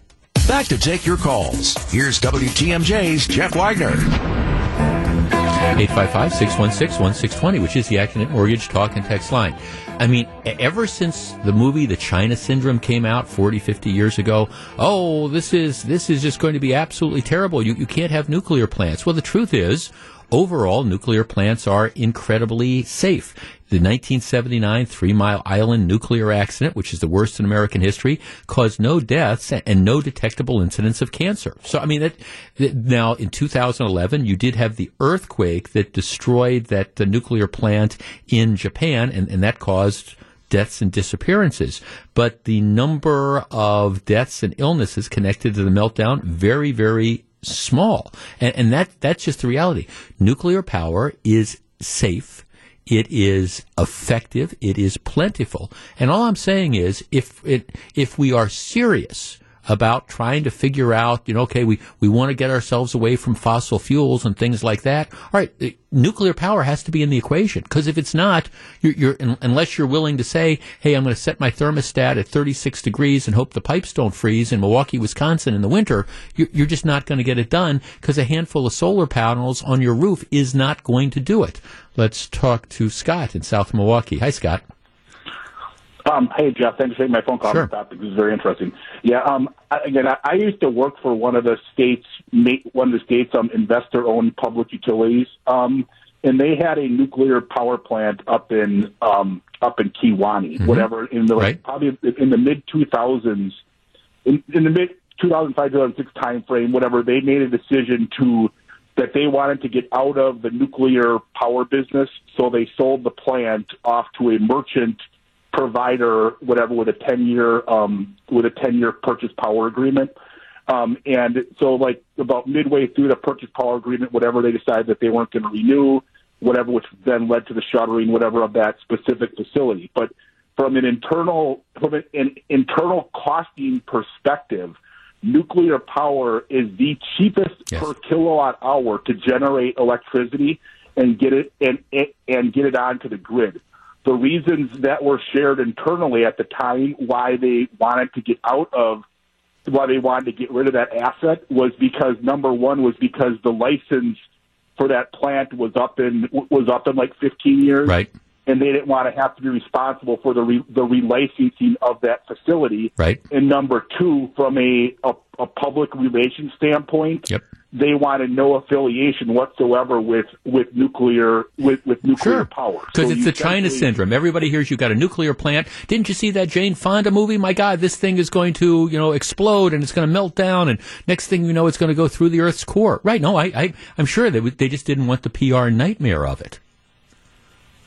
B: Back to take your calls. Here's WTMJ's Jeff Wagner.
C: 855-616-1620, which is the Accunet Mortgage Talk and Text line. I mean, ever since the movie The China Syndrome came out 40, 50 years ago, oh, this is, this is just going to be absolutely terrible. You, you can't have nuclear plants. Well, the truth is, overall, nuclear plants are incredibly safe. The 1979 Three Mile Island nuclear accident, which is the worst in American history, caused no deaths and no detectable incidents of cancer. So, I mean, that, that now in 2011, you did have the earthquake that destroyed that uh, nuclear plant in Japan, and, and that caused deaths and disappearances. But the number of deaths and illnesses connected to the meltdown, very, very small. And, and that, that's just the reality. Nuclear power is safe. It is effective. It is plentiful. And all I'm saying is if it, if we are serious about trying to figure out, you know, okay, we, we want to get ourselves away from fossil fuels and things like that. All right, nuclear power has to be in the equation because if it's not, you're, you're, unless you're willing to say, hey, I'm going to set my thermostat at 36 degrees and hope the pipes don't freeze in Milwaukee, Wisconsin in the winter, you're, you're just not going to get it done because a handful of solar panels on your roof is not going to do it. Let's talk to Scott in South Milwaukee. Hi, Scott.
G: Um, hey, Jeff. Thanks for taking my phone call. Sure. topic. This is very interesting. Yeah. Um, again, I, I used to work for one of the states, one of the states, um, investor-owned public utilities, um, and they had a nuclear power plant up in um, up in Kewaunee, mm-hmm. whatever, in the right. probably in the mid 2000s, in, in the mid 2005 2006 time frame, whatever. They made a decision to that they wanted to get out of the nuclear power business, so they sold the plant off to a merchant provider, whatever, with a 10 year, um, with a 10 year purchase power agreement. Um, and so like about midway through the purchase power agreement, whatever, they decided that they weren't going to renew, whatever, which then led to the shuttering, whatever, of that specific facility. But from an internal, from an, internal costing perspective, nuclear power is the cheapest yes. per kilowatt hour to generate electricity and get it and and get it onto the grid the reasons that were shared internally at the time why they wanted to get out of why they wanted to get rid of that asset was because number one was because the license for that plant was up in was up in like 15 years.
C: Right.
G: And they didn't want to have to be responsible for the re, the relicensing of that facility.
C: Right.
G: And number two from a a, a public relations standpoint
C: yep
G: they wanted no affiliation whatsoever with with nuclear with with nuclear
C: sure.
G: power
C: because so it's the China syndrome. Everybody hears you've got a nuclear plant. Didn't you see that Jane Fonda movie? My God, this thing is going to you know explode and it's going to melt down, and next thing you know, it's going to go through the Earth's core. Right? No, I, I I'm sure they they just didn't want the PR nightmare of it.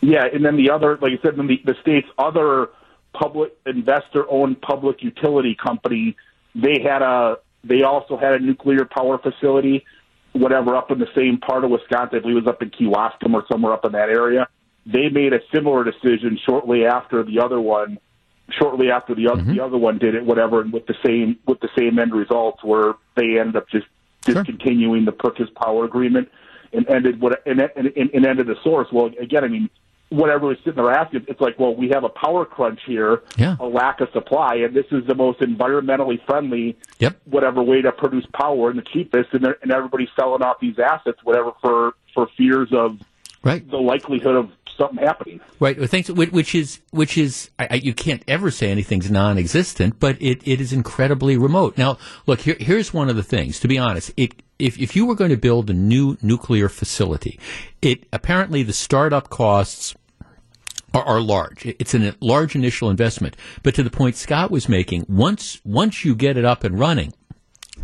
G: Yeah, and then the other, like you said, then the, the state's other public investor-owned public utility company, they had a they also had a nuclear power facility, whatever, up in the same part of Wisconsin. I believe it was up in Kewaskum or somewhere up in that area. They made a similar decision shortly after the other one, shortly after the other mm-hmm. the other one did it, whatever, and with the same with the same end results, where they ended up just discontinuing sure. the purchase power agreement and ended what and, and, and ended the source. Well, again, I mean, whatever is sitting there asking, it's like, well, we have a power crunch here,
C: yeah.
G: a lack of supply, and this is the most environmentally friendly,
C: yep.
G: whatever way to produce power and the cheapest, and, and everybody's selling off these assets, whatever, for for fears of
C: right.
G: the likelihood of something happening.
C: Right. Thanks. Which is which is I, I, you can't ever say anything's non-existent, but it, it is incredibly remote. Now, look here. Here's one of the things. To be honest, it if if you were going to build a new nuclear facility, it apparently the startup costs are, are, large. It's a large initial investment, but to the point Scott was making, once once you get it up and running,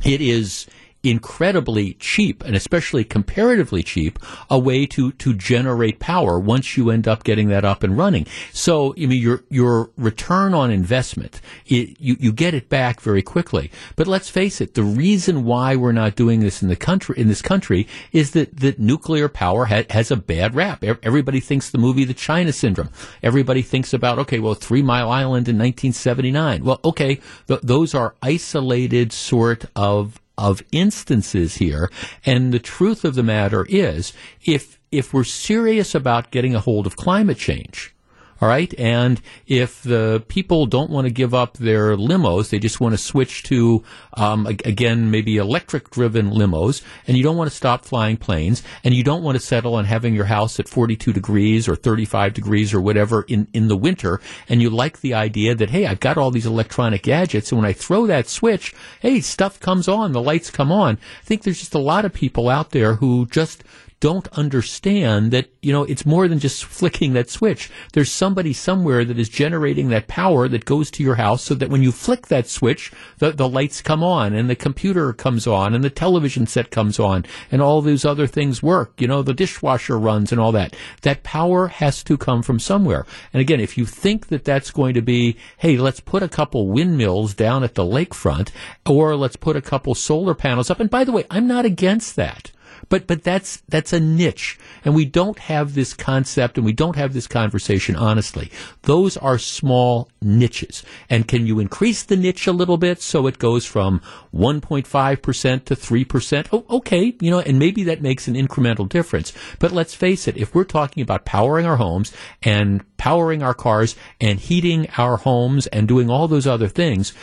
C: it is incredibly cheap and especially comparatively cheap a way to to generate power once you end up getting that up and running. So I mean your your return on investment it, you you get it back very quickly. But let's face it the reason why we're not doing this in the country in this country is that that nuclear power ha- has a bad rap. Everybody thinks the movie the China syndrome. Everybody thinks about okay well 3 Mile Island in 1979 well okay th- those are isolated sort of of instances here. And the truth of the matter is, if if we're serious about getting a hold of climate change, all right. And if the people don't want to give up their limos, they just want to switch to, um, again, maybe electric driven limos, and you don't want to stop flying planes, and you don't want to settle on having your house at 42 degrees or 35 degrees or whatever in, in the winter, and you like the idea that, hey, I've got all these electronic gadgets, and when I throw that switch, hey, stuff comes on, the lights come on. I think there's just a lot of people out there who just don't understand that, you know, it's more than just flicking that switch. There's somebody somewhere that is generating that power that goes to your house so that when you flick that switch, the, the lights come on and the computer comes on and the television set comes on and all those other things work. You know, the dishwasher runs and all that. That power has to come from somewhere. And again, if you think that that's going to be, hey, let's put a couple windmills down at the lakefront or let's put a couple solar panels up. And by the way, I'm not against that. But but that's that's a niche, and we don't have this concept, and we don't have this conversation honestly. Those are small niches, and can you increase the niche a little bit so it goes from 1.5 percent to three percent? Oh, okay, you know, and maybe that makes an incremental difference. But let's face it, if we're talking about powering our homes and powering our cars and heating our homes and doing all those other things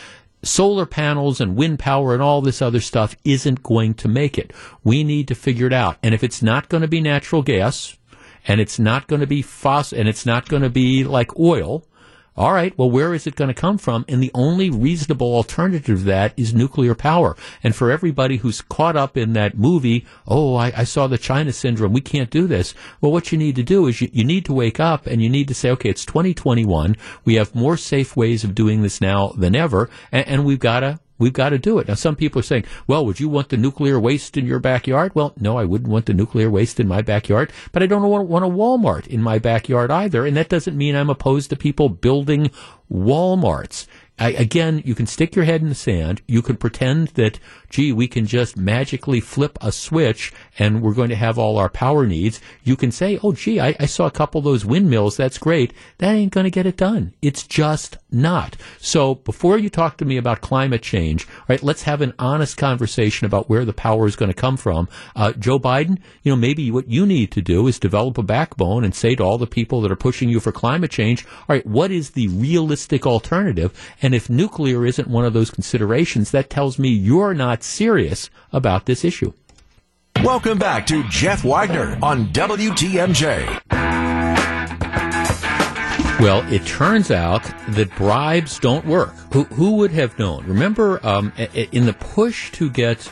C: solar panels and wind power and all this other stuff isn't going to make it. We need to figure it out. And if it's not going to be natural gas, and it's not going to be fossil, and it's not going to be like oil, all right, well, where is it going to come from? And the only reasonable alternative to that is nuclear power. And for everybody who's caught up in that movie, oh, I, I saw the China syndrome, we can't do this. Well, what you need to do is you, you need to wake up and you need to say, okay, it's 2021. We have more safe ways of doing this now than ever, and, and we've got to We've got to do it. Now, some people are saying, well, would you want the nuclear waste in your backyard? Well, no, I wouldn't want the nuclear waste in my backyard, but I don't want, want a Walmart in my backyard either. And that doesn't mean I'm opposed to people building Walmarts. I, again, you can stick your head in the sand. You can pretend that, gee, we can just magically flip a switch and we're going to have all our power needs. You can say, oh, gee, I, I saw a couple of those windmills. That's great. That ain't going to get it done. It's just not. So before you talk to me about climate change, right, let's have an honest conversation about where the power is going to come from. Uh, Joe Biden, you know, maybe what you need to do is develop a backbone and say to all the people that are pushing you for climate change, all right, what is the realistic alternative? And if nuclear isn't one of those considerations, that tells me you're not serious about this issue.
B: Welcome back to Jeff Wagner on WTMJ.
C: Well, it turns out that bribes don't work. Who, who would have known? Remember, um, in the push to get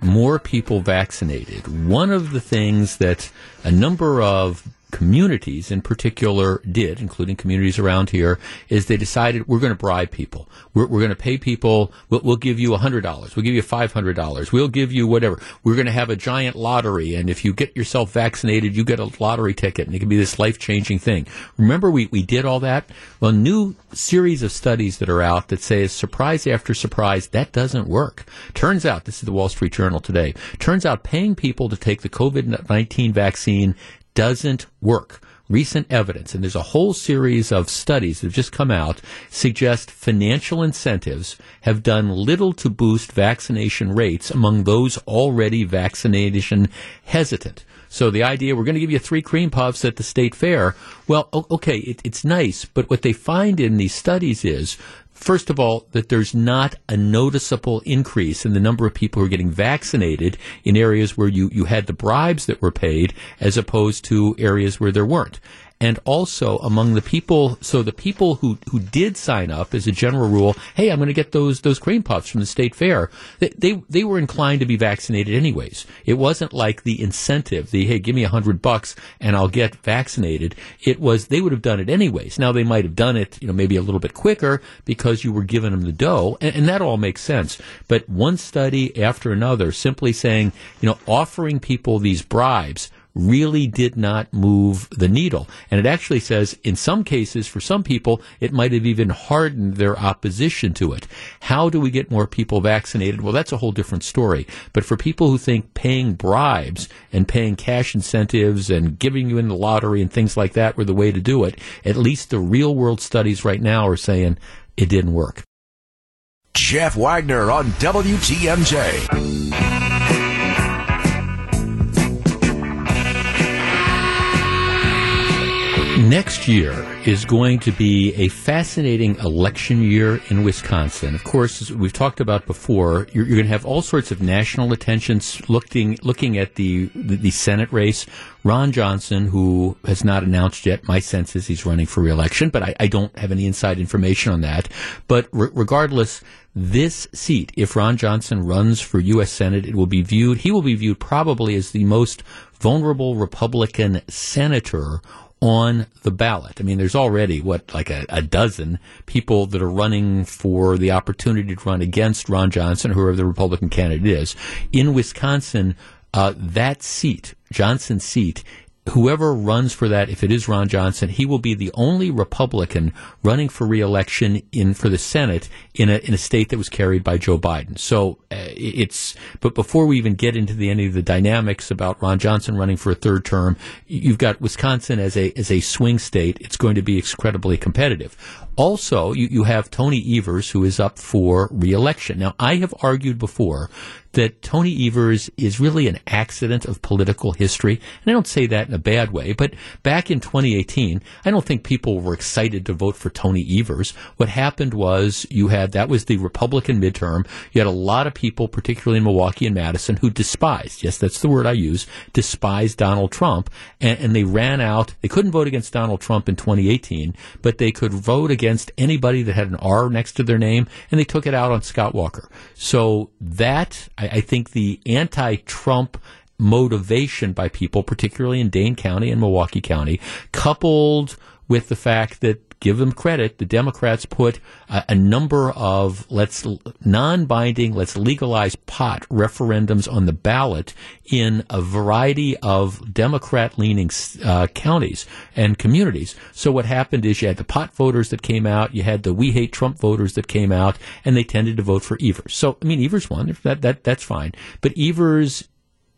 C: more people vaccinated, one of the things that a number of communities in particular did, including communities around here, is they decided we're going to bribe people. We're, we're going to pay people. We'll, we'll give you $100. We'll give you $500. We'll give you whatever. We're going to have a giant lottery. And if you get yourself vaccinated, you get a lottery ticket and it can be this life changing thing. Remember we, we did all that? Well, new series of studies that are out that say surprise after surprise, that doesn't work. Turns out, this is the Wall Street Journal today, turns out paying people to take the COVID-19 vaccine doesn't work. Recent evidence, and there's a whole series of studies that have just come out, suggest financial incentives have done little to boost vaccination rates among those already vaccination hesitant. So the idea we're going to give you three cream puffs at the state fair. Well, okay, it, it's nice, but what they find in these studies is First of all, that there's not a noticeable increase in the number of people who are getting vaccinated in areas where you, you had the bribes that were paid as opposed to areas where there weren't. And also among the people. So the people who who did sign up, as a general rule, hey, I'm going to get those those cream puffs from the state fair. They, they they were inclined to be vaccinated anyways. It wasn't like the incentive, the hey, give me a hundred bucks and I'll get vaccinated. It was they would have done it anyways. Now they might have done it, you know, maybe a little bit quicker because you were giving them the dough, and, and that all makes sense. But one study after another simply saying, you know, offering people these bribes really did not move the needle. And it actually says, in some cases, for some people, it might have even hardened their opposition to it. How do we get more people vaccinated? Well, that's a whole different story. But for people who think paying bribes and paying cash incentives and giving you in the lottery and things like that were the way to do it, at least the real world studies right now are saying it didn't work.
B: Jeff Wagner on WTMJ.
C: Next year is going to be a fascinating election year in Wisconsin. Of course, as we've talked about before, you're, you're going to have all sorts of national attentions looking looking at the, the, the Senate race. Ron Johnson, who has not announced yet, my sense is he's running for reelection, but I, I don't have any inside information on that. But re- regardless, this seat, if Ron Johnson runs for U.S. Senate, it will be viewed. He will be viewed probably as the most vulnerable Republican senator on the ballot. I mean, there's already, what, like a, a, dozen people that are running for the opportunity to run against Ron Johnson, whoever the Republican candidate is. In Wisconsin, uh, that seat, Johnson's seat, whoever runs for that, if it is Ron Johnson, he will be the only Republican running for reelection in for the Senate in a in a state that was carried by Joe Biden. So uh, it's but before we even get into the any of the dynamics about Ron Johnson running for a third term, you've got Wisconsin as a as a swing state. It's going to be incredibly competitive. Also, you, you have Tony Evers, who is up for reelection. Now, I have argued before that Tony Evers is really an accident of political history. And I don't say that in a bad way, but back in 2018, I don't think people were excited to vote for Tony Evers. What happened was you had, that was the Republican midterm. You had a lot of people, particularly in Milwaukee and Madison, who despised, yes, that's the word I use, despised Donald Trump. And, and they ran out, they couldn't vote against Donald Trump in 2018, but they could vote against anybody that had an R next to their name, and they took it out on Scott Walker. So that, I, I think the anti-Trump motivation by people, particularly in Dane County and Milwaukee County, coupled with the fact that give them credit. The Democrats put a, a number of let's non-binding, let's legalize pot referendums on the ballot in a variety of Democrat-leaning uh, counties and communities. So what happened is you had the pot voters that came out, you had the we hate Trump voters that came out, and they tended to vote for Evers. So I mean, Evers won. That that that's fine. But Evers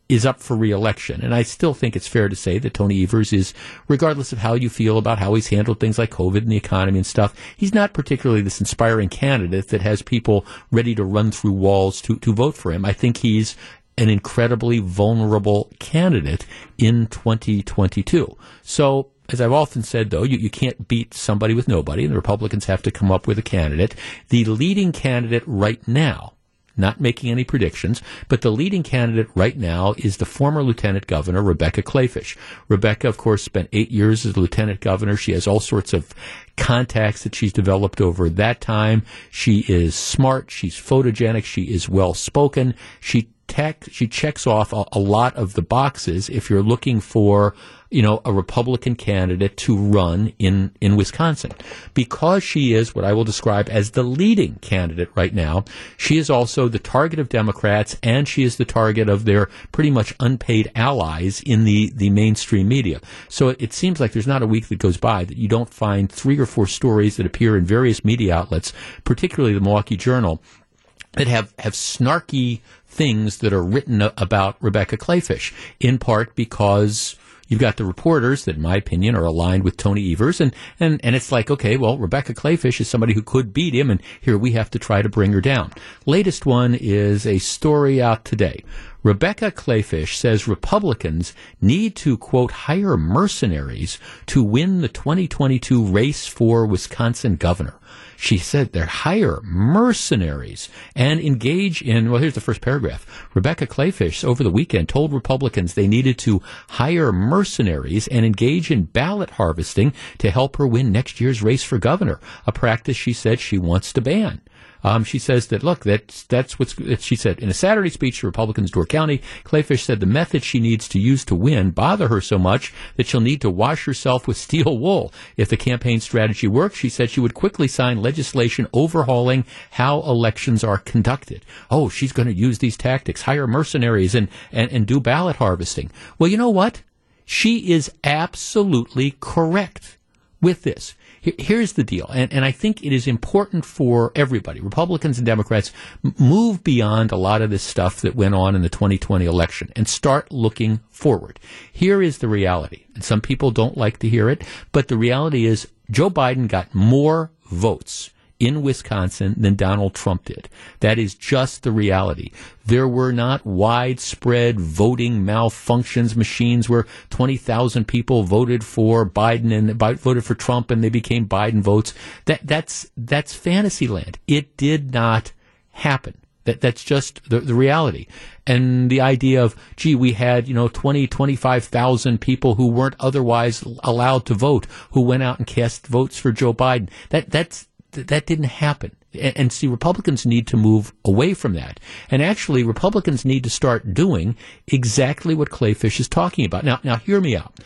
C: is up for reelection. And I still think it's fair to say that Tony Evers is, regardless of how you feel about how he's handled things like COVID and the economy and stuff, he's not particularly this inspiring candidate that has people ready to run through walls to, to vote for him. I think he's an incredibly vulnerable candidate in 2022. So, as I've often said, though, you, you can't beat somebody with nobody, and the Republicans have to come up with a candidate. The leading candidate right now not making any predictions, but the leading candidate right now is the former Lieutenant Governor, Rebecca Kleefisch. Rebecca, of course, spent eight years as Lieutenant Governor. She has all sorts of contacts that she's developed over that time. She is smart. She's photogenic. She is well spoken. She tech, she checks off a, a lot of the boxes if you're looking for you know, a Republican candidate to run in, in Wisconsin. Because she is what I will describe as the leading candidate right now, she is also the target of Democrats and she is the target of their pretty much unpaid allies in the, the mainstream media. So it, it seems like there's not a week that goes by that you don't find three or four stories that appear in various media outlets, particularly the Milwaukee Journal, that have, have snarky things that are written about Rebecca Kleefisch, in part because You've got the reporters that, in my opinion, are aligned with Tony Evers, and, and, and it's like, okay, well, Rebecca Kleefisch is somebody who could beat him, and here we have to try to bring her down. Latest one is a story out today. Rebecca Kleefisch says Republicans need to, quote, hire mercenaries to win the 2022 race for Wisconsin governor. She said they hire mercenaries and engage in, well, here's the first paragraph. Rebecca Kleefisch over the weekend told Republicans they needed to hire mercenaries and engage in ballot harvesting to help her win next year's race for governor, a practice she said she wants to ban. Um, she says that look, that's that's what's she said in a Saturday speech to Republicans Door County. Kleefisch said the method she needs to use to win bother her so much that she'll need to wash herself with steel wool. If the campaign strategy works, she said she would quickly sign legislation overhauling how elections are conducted. Oh, she's going to use these tactics, hire mercenaries, and, and and do ballot harvesting. Well, you know what? She is absolutely correct with this here's the deal, and, and I think it is important for everybody, Republicans and Democrats, move beyond a lot of this stuff that went on in the 2020 election and start looking forward. Here is the reality, and some people don't like to hear it, but the reality is Joe Biden got more votes in Wisconsin than Donald Trump did. That is just the reality. There were not widespread voting malfunctions, machines where 20,000 people voted for Biden and voted for Trump and they became Biden votes. That, that's, that's fantasy land. It did not happen. That, that's just the, the reality. And the idea of, gee, we had, you know, 20, 25,000 people who weren't otherwise allowed to vote, who went out and cast votes for Joe Biden. That, that's, that didn't happen. And, see, Republicans need to move away from that. And actually, Republicans need to start doing exactly what Kleefisch is talking about. Now, now, hear me out.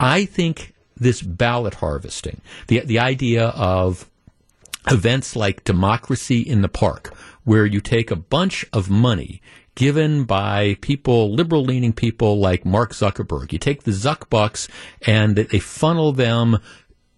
C: I think this ballot harvesting, the the idea of events like democracy in the park, where you take a bunch of money given by people, liberal leaning people like Mark Zuckerberg. You take the Zuck bucks and they funnel them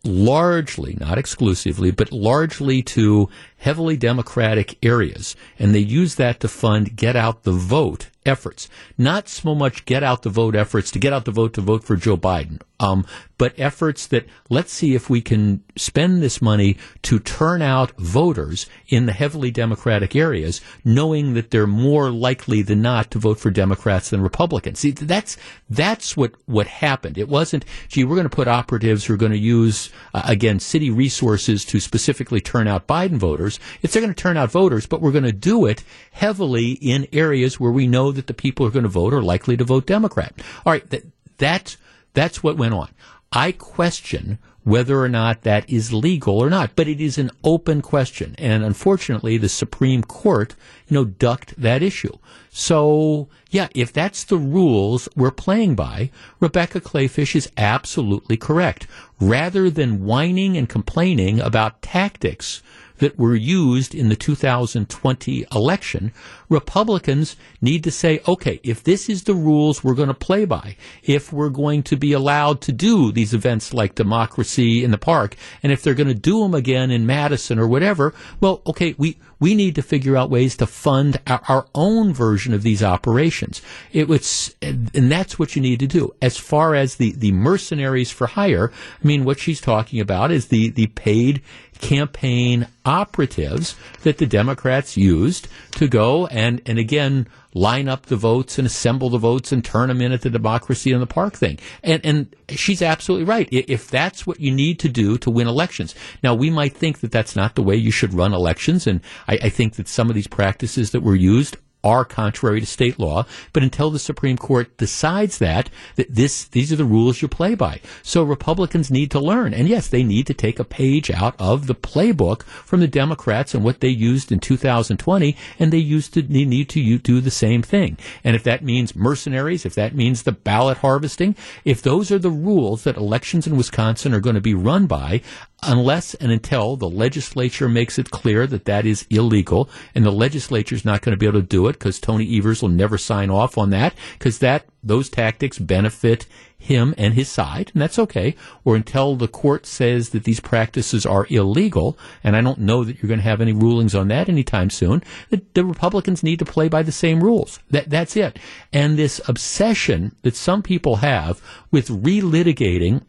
C: largely, not exclusively, but largely to heavily Democratic areas. And they use that to fund get out the vote efforts. Not so much get out the vote efforts to get out the vote to vote for Joe Biden, um, but efforts that let's see if we can spend this money to turn out voters in the heavily Democratic areas, knowing that they're more likely than not to vote for Democrats than Republicans. See, that's that's what what happened. It wasn't, gee, we're going to put operatives who are going to use uh, again city resources to specifically turn out Biden voters. It's they're going to turn out voters, but we're going to do it heavily in areas where we know that the people are going to vote are likely to vote Democrat. All right, that, that's that's what went on. I question whether or not that is legal or not, but it is an open question. And unfortunately, the Supreme Court, you know, ducked that issue. So, yeah, if that's the rules we're playing by, Rebecca Kleefisch is absolutely correct. Rather than whining and complaining about tactics that were used in the 2020 election, Republicans need to say, okay, if this is the rules we're going to play by, if we're going to be allowed to do these events like democracy in the park, and if they're going to do them again in Madison or whatever, well, okay, we, we need to figure out ways to fund our, our own version of these operations. It was, and that's what you need to do. As far as the, the mercenaries for hire, I mean, what she's talking about is the, the paid campaign operatives that the Democrats used to go and, and again, line up the votes and assemble the votes and turn them in at the democracy in the park thing. And, and she's absolutely right. If that's what you need to do to win elections. Now, we might think that that's not the way you should run elections. And I, I think that some of these practices that were used are contrary to state law. But until the Supreme Court decides that, that this, these are the rules you play by. So Republicans need to learn. And yes, they need to take a page out of the playbook from the Democrats and what they used in 2020. And they used to they need to do the same thing. And if that means mercenaries, if that means the ballot harvesting, if those are the rules that elections in Wisconsin are going to be run by, unless and until the legislature makes it clear that that is illegal, and the legislature is not going to be able to do it because Tony Evers will never sign off on that because that those tactics benefit him and his side, and that's okay. Or until the court says that these practices are illegal, and I don't know that you're going to have any rulings on that anytime soon. The, the Republicans need to play by the same rules. That that's it. And this obsession that some people have with relitigating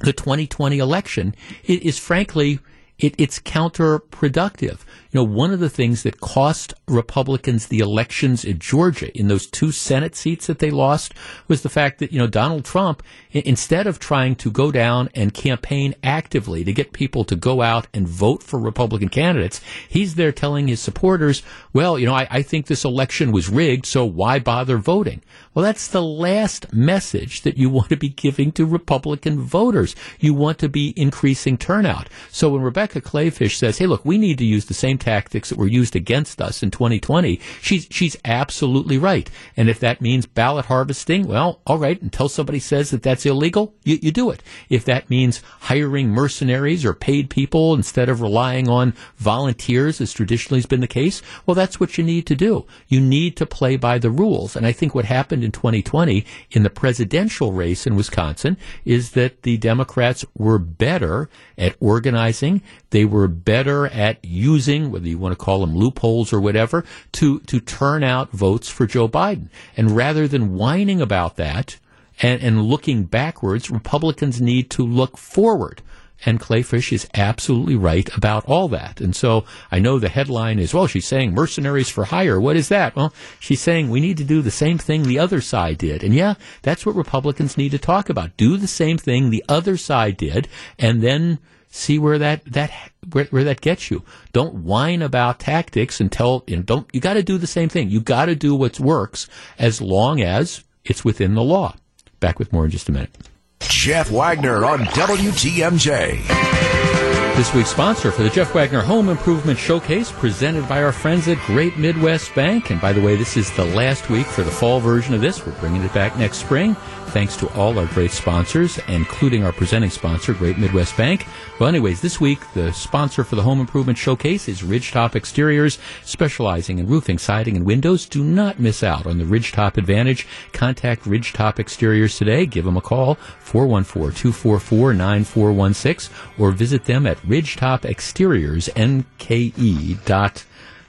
C: the 2020 election is frankly it, it's counterproductive. You know, one of the things that cost Republicans the elections in Georgia in those two Senate seats that they lost was the fact that, you know, Donald Trump, instead of trying to go down and campaign actively to get people to go out and vote for Republican candidates, he's there telling his supporters, well, you know, I, I think this election was rigged, so why bother voting? Well, that's the last message that you want to be giving to Republican voters. You want to be increasing turnout. So when Rebecca Kleefisch says, hey, look, we need to use the same tactics that were used against us in 2020, she's, she's absolutely right. And if that means ballot harvesting, well, all right, until somebody says that that's illegal, you, you do it. If that means hiring mercenaries or paid people instead of relying on volunteers, as traditionally has been the case, well, that's what you need to do. You need to play by the rules. And I think what happened in 2020 in the presidential race in Wisconsin is that the Democrats were better at organizing. They were better at using, whether you want to call them loopholes or whatever, to, to turn out votes for Joe Biden. And rather than whining about that and, and looking backwards, Republicans need to look forward. And Kleefisch is absolutely right about all that. And so I know the headline is, well, she's saying mercenaries for hire. What is that? Well, she's saying we need to do the same thing the other side did. And yeah, that's what Republicans need to talk about. Do the same thing the other side did and then see where that, that, where, where that gets you. Don't whine about tactics and tell, you know, don't, you gotta do the same thing. You gotta do what works as long as it's within the law. Back with more in just a minute.
B: Jeff Wagner on WTMJ.
C: This week's sponsor for the Jeff Wagner Home Improvement Showcase, presented by our friends at Great Midwest Bank. And by the way, this is the last week for the fall version of this. We're bringing it back next spring. Thanks to all our great sponsors, including our presenting sponsor, Great Midwest Bank. Well, anyways, this week, the sponsor for the Home Improvement Showcase is Ridgetop Exteriors, specializing in roofing, siding, and windows. Do not miss out on the Ridgetop advantage. Contact Ridgetop Exteriors today. Give them a call, 414-244-9416, or visit them at ridgetopexteriorsmke.com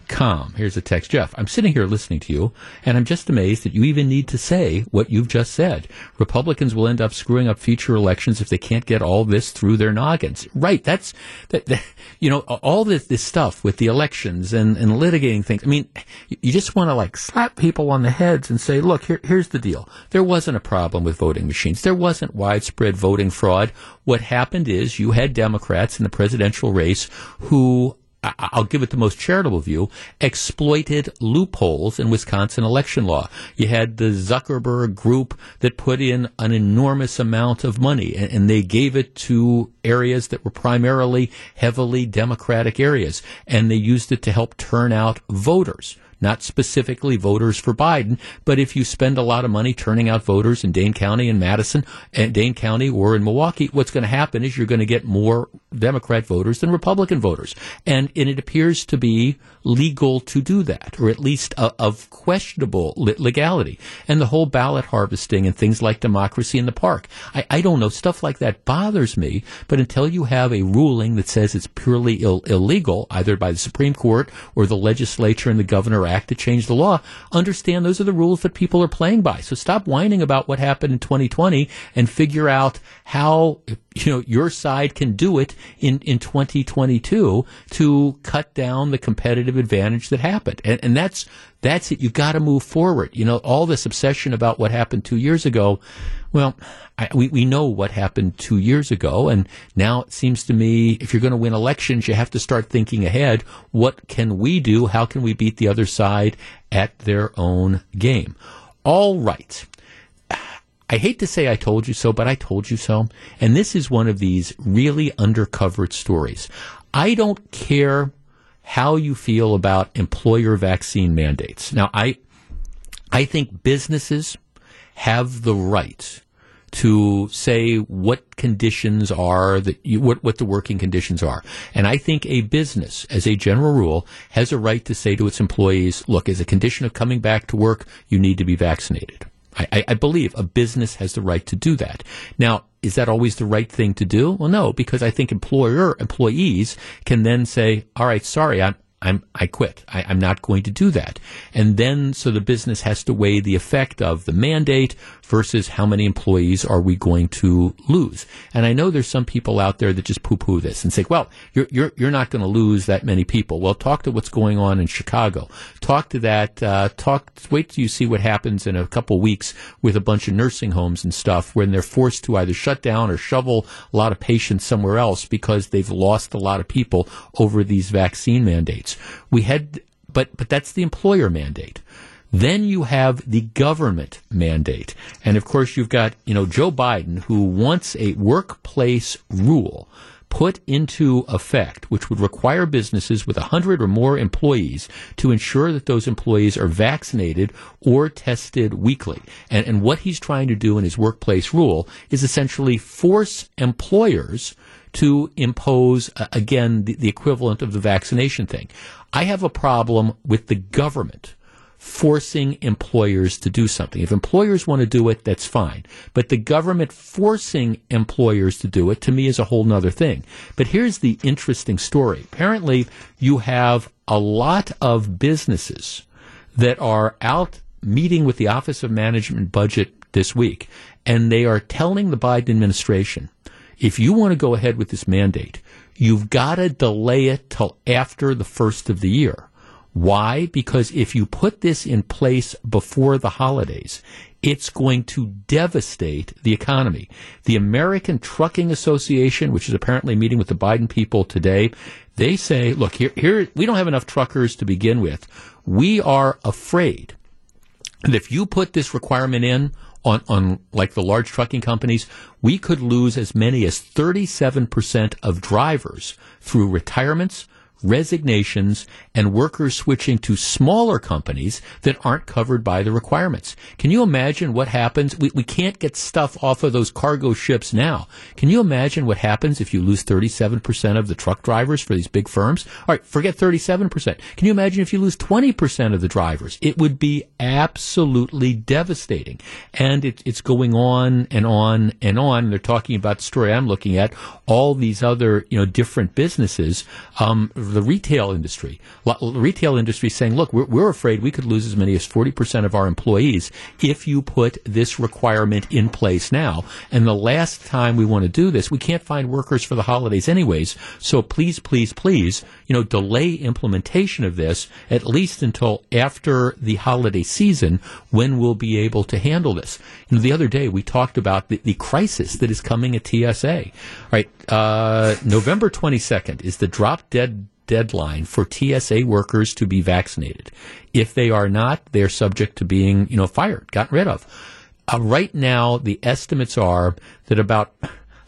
C: com. Here's a text. Jeff, I'm sitting here listening to you, and I'm just amazed that you even need to say what you've just said. Republicans will end up screwing up future elections if they can't get all this through their noggins. Right. That's, that, that you know, all this, this stuff with the elections and, and litigating things. I mean, you just want to like slap people on the heads and say, look, here, here's the deal. There wasn't a problem with voting machines. There wasn't widespread voting fraud. What happened is you had Democrats in the presidential race who I'll give it the most charitable view, exploited loopholes in Wisconsin election law. You had the Zuckerberg group that put in an enormous amount of money and, and they gave it to areas that were primarily heavily Democratic areas and they used it to help turn out voters not specifically voters for Biden, but if you spend a lot of money turning out voters in Dane County and Madison and Dane County or in Milwaukee, what's going to happen is you're going to get more Democrat voters than Republican voters. And, and it appears to be legal to do that, or at least of questionable legality. And the whole ballot harvesting and things like democracy in the park. I, I don't know, stuff like that bothers me, but until you have a ruling that says it's purely Ill- illegal, either by the Supreme Court or the legislature and the governor act to change the law, understand those are the rules that people are playing by. So stop whining about what happened in 2020 and figure out how you know your side can do it in in 2022 to cut down the competitive advantage that happened. And and that's that's it. You've got to move forward. You know all this obsession about what happened 2 years ago well I, we we know what happened 2 years ago. And now it seems to me if you're going to win elections you have to start thinking ahead. What can we do? How can we beat the other side at their own game? All right I hate to say I told you so, but I told you so. And this is one of these really undercovered stories. I don't care how you feel about employer vaccine mandates. Now, I, I think businesses have the right to say what conditions are that you, what, what the working conditions are. And I think a business, as a general rule, has a right to say to its employees, look, as a condition of coming back to work, you need to be vaccinated. I, I, believe a business has the right to do that. Now, is that always the right thing to do? Well, no, because I think employer employees can then say, "All right, sorry, I'm I'm I quit. I, I'm not going to do that. And then so the business has to weigh the effect of the mandate versus how many employees are we going to lose. And I know there's some people out there that just poo poo this and say, well, you're you're you're not going to lose that many people. Well, talk to what's going on in Chicago. Talk to that. Uh, talk. Wait till you see what happens in a couple weeks with a bunch of nursing homes and stuff when they're forced to either shut down or shovel a lot of patients somewhere else because they've lost a lot of people over these vaccine mandates. We had, but but that's the employer mandate. Then you have the government mandate. And of course, you've got, you know, Joe Biden who wants a workplace rule put into effect, which would require businesses with 100 or more employees to ensure that those employees are vaccinated or tested weekly. And, and what he's trying to do in his workplace rule is essentially force employers to impose, uh, again, the, the equivalent of the vaccination thing. I have a problem with the government forcing employers to do something. If employers want to do it, that's fine. But the government forcing employers to do it, to me, is a whole other thing. But here's the interesting story. Apparently, you have a lot of businesses that are out meeting with the Office of Management Budget this week, and they are telling the Biden administration, if you want to go ahead with this mandate, you've got to delay it till after the first of the year. Why? Because if you put this in place before the holidays, it's going to devastate the economy. The American Trucking Association, which is apparently meeting with the Biden people today, they say, look, here, here, we don't have enough truckers to begin with. We are afraid that if you put this requirement in on, on like the large trucking companies, we could lose as many as 37% of drivers through retirements, resignations, and workers switching to smaller companies that aren't covered by the requirements. Can you imagine what happens? We, we can't get stuff off of those cargo ships now. Can you imagine what happens if you lose 37% of the truck drivers for these big firms? All right, forget 37%. Can you imagine if you lose 20% of the drivers? It would be absolutely devastating. And it, it's going on and on and on. They're talking about the story I'm looking at, all these other, you know, different businesses. Um, the retail industry. Retail industry saying, look, we're, we're afraid we could lose as many as 40% of our employees if you put this requirement in place now. And the last time we want to do this, we can't find workers for the holidays anyways. So please, please, please, you know, delay implementation of this at least until after the holiday season when we'll be able to handle this. You know, the other day we talked about the, the crisis that is coming at TSA. All right, uh, November 22nd is the drop dead deadline for TSA workers to be vaccinated. If they are not, they're subject to being, you know, fired, gotten rid of. Uh, right now, the estimates are that about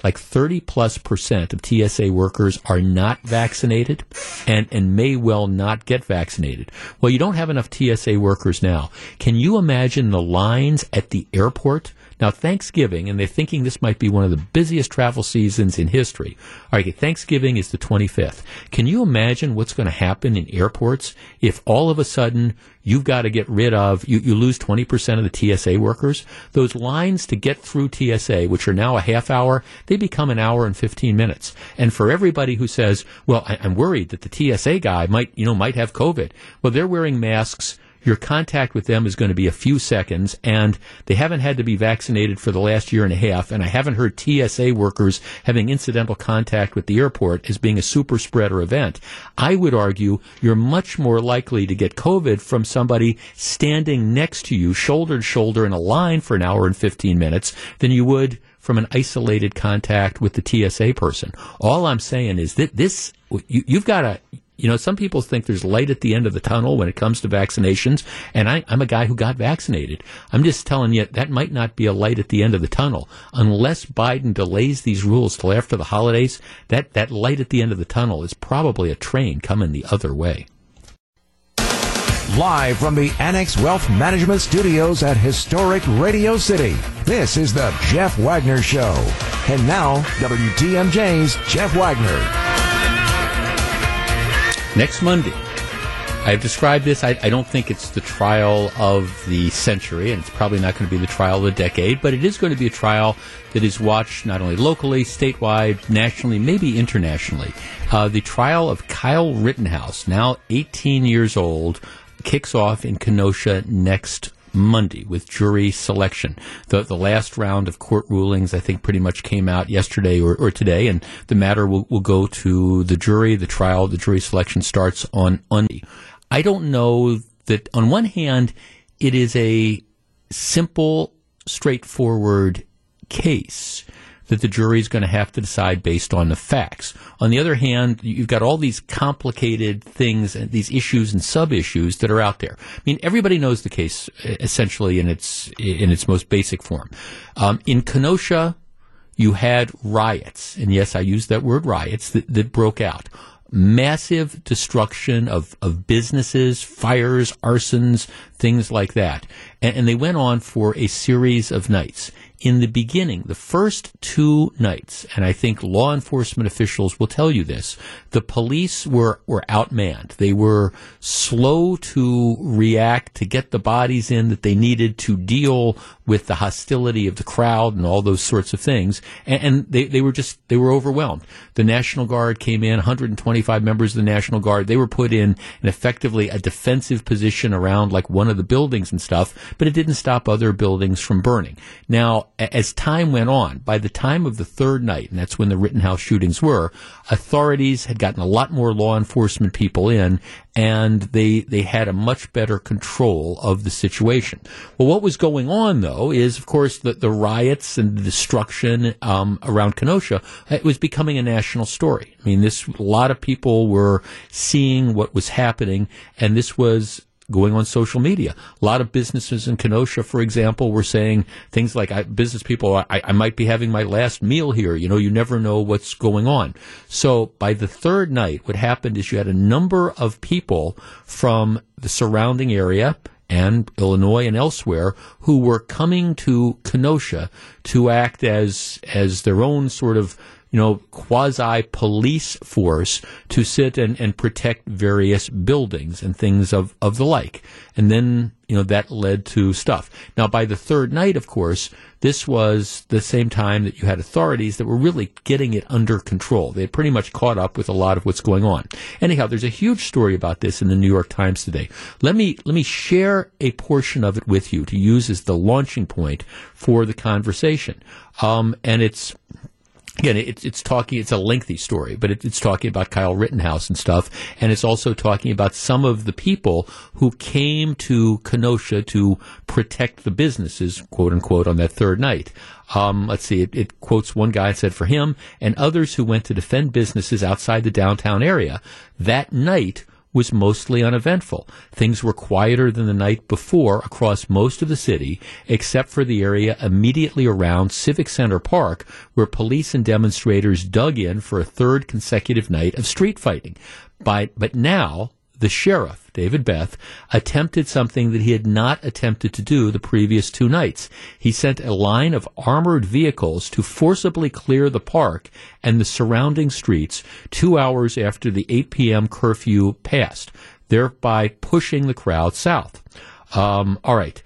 C: like 30 plus percent of TSA workers are not vaccinated and, and may well not get vaccinated. Well, you don't have enough TSA workers now. Can you imagine the lines at the airport now, Thanksgiving, and they're thinking this might be one of the busiest travel seasons in history. All right, Thanksgiving is the 25th. Can you imagine what's going to happen in airports if all of a sudden you've got to get rid of, you, you lose 20% of the TSA workers? Those lines to get through TSA, which are now a half hour, they become an hour and 15 minutes. And for everybody who says, well, I, I'm worried that the TSA guy might, you know, might have COVID. Well, they're wearing masks your contact with them is going to be a few seconds, and they haven't had to be vaccinated for the last year and a half. And I haven't heard TSA workers having incidental contact with the airport as being a super spreader event. I would argue you're much more likely to get COVID from somebody standing next to you, shoulder to shoulder, in a line for an hour and 15 minutes than you would from an isolated contact with the TSA person. All I'm saying is that this, you, have got to, you know, some people think there's light at the end of the tunnel when it comes to vaccinations, and I, am a guy who got vaccinated. I'm just telling you that might not be a light at the end of the tunnel unless Biden delays these rules till after the holidays. That that light at the end of the tunnel is probably a train coming the other way.
B: Live from the Annex Wealth Management Studios at historic Radio City, this is the Jeff Wagner Show. And now, WTMJ's Jeff Wagner.
C: Next Monday, I've described this. I, I, don't think it's the trial of the century, and it's probably not going to be the trial of the decade, but it is going to be a trial that is watched not only locally, statewide, nationally, maybe internationally. Uh, the trial of Kyle Rittenhouse, now 18 years old, kicks off in Kenosha next Monday with jury selection. The, the last round of court rulings, I think, pretty much came out yesterday or, or today, and the matter will, will go to the jury. The trial, the jury selection starts on Monday. I don't know that, on one hand, it is a simple, straightforward case that the jury is going to have to decide based on the facts. On the other hand, you've got all these complicated things these issues and sub issues that are out there. I mean, everybody knows the case essentially in its in its most basic form. Um, in Kenosha, you had riots, and yes, I use that word riots that, that broke out massive destruction of, of businesses, fires, arsons, things like that. And, and, they went on for a series of nights in the beginning, the first two nights, and I think law enforcement officials will tell you this, the police were, were outmanned. They were slow to react, to get the bodies in that they needed to deal with the hostility of the crowd and all those sorts of things. And, and they, they were just, they were overwhelmed. The National Guard came in, 125 members of the National Guard. They were put in, in effectively a defensive position around like one of the buildings and stuff, but it didn't stop other buildings from burning. Now, as time went on, by the time of the third night, and that's when the Rittenhouse shootings were, authorities had gotten a lot more law enforcement people in, and they they had a much better control of the situation. Well, what was going on though is, of course, the, the riots and the destruction um, around Kenosha. It was becoming a national story. I mean, this a lot of people were seeing what was happening, and this was going on social media. A lot of businesses in Kenosha, for example, were saying things like, I, business people, I, I might be having my last meal here. You know, you never know what's going on. So by the third night, what happened is you had a number of people from the surrounding area and Illinois and elsewhere who were coming to Kenosha to act as as their own sort of know, quasi police force to sit and, and protect various buildings and things of, of the like. And then, you know, that led to stuff. Now, by the third night, of course, this was the same time that you had authorities that were really getting it under control. They had pretty much caught up with a lot of what's going on. Anyhow, there's a huge story about this in the New York Times today. Let me, let me share a portion of it with you to use as the launching point for the conversation. Um, and it's, again, it's, it's talking, it's a lengthy story, but it, it's talking about Kyle Rittenhouse and stuff. And it's also talking about some of the people who came to Kenosha to protect the businesses, quote unquote, on that third night. Um, let's see, it, it, quotes one guy said for him and others who went to defend businesses outside the downtown area that night was mostly uneventful. Things were quieter than the night before across most of the city, except for the area immediately around Civic Center Park, where police and demonstrators dug in for a third consecutive night of street fighting. By, but now, the sheriff, David Beth, attempted something that he had not attempted to do the previous two nights. He sent a line of armored vehicles to forcibly clear the park and the surrounding streets two hours after the 8 p.m. curfew passed, thereby pushing the crowd south. Um, all right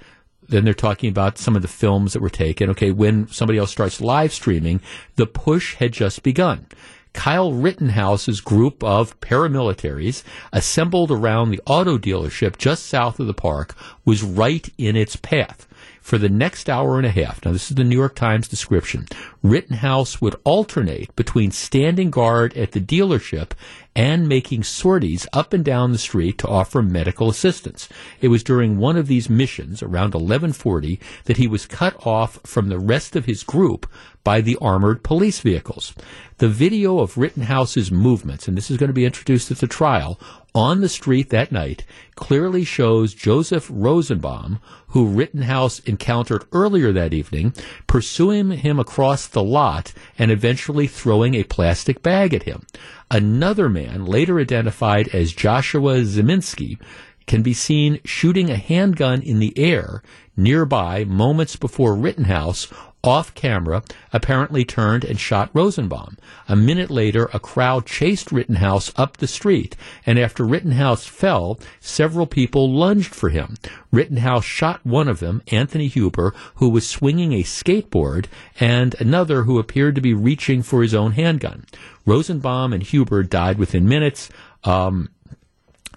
C: then they're talking about some of the films that were taken. Okay, when somebody else starts live streaming, the push had just begun. Kyle Rittenhouse's group of paramilitaries assembled around the auto dealership just south of the park was right in its path. For the next hour and a half, now this is the New York Times description, Rittenhouse would alternate between standing guard at the dealership and making sorties up and down the street to offer medical assistance. It was during one of these missions around 1140 that he was cut off from the rest of his group by the armored police vehicles. The video of Rittenhouse's movements, and this is going to be introduced at the trial, on the street that night clearly shows Joseph Rosenbaum, who Rittenhouse encountered earlier that evening, pursuing him across the lot and eventually throwing a plastic bag at him. Another man, later identified as Joshua Ziminski, can be seen shooting a handgun in the air nearby moments before Rittenhouse off camera, apparently turned and shot Rosenbaum. A minute later, a crowd chased Rittenhouse up the street, and after Rittenhouse fell, several people lunged for him. Rittenhouse shot one of them, Anthony Huber, who was swinging a skateboard, and another who appeared to be reaching for his own handgun. Rosenbaum and Huber died within minutes. Um,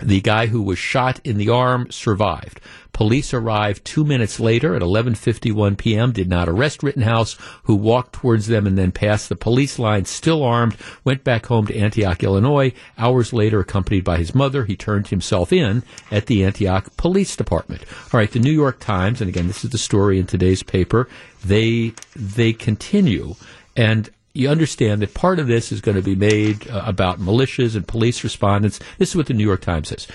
C: the guy who was shot in the arm survived. Police arrived two minutes later at 11:51 p.m. Did not arrest Rittenhouse, who walked towards them and then passed the police line, still armed. Went back home to Antioch, Illinois. Hours later, accompanied by his mother, he turned himself in at the Antioch Police Department. All right, the New York Times, and again, this is the story in today's paper. They they continue, and you understand that part of this is going to be made uh, about militias and police respondents. This is what the New York Times says.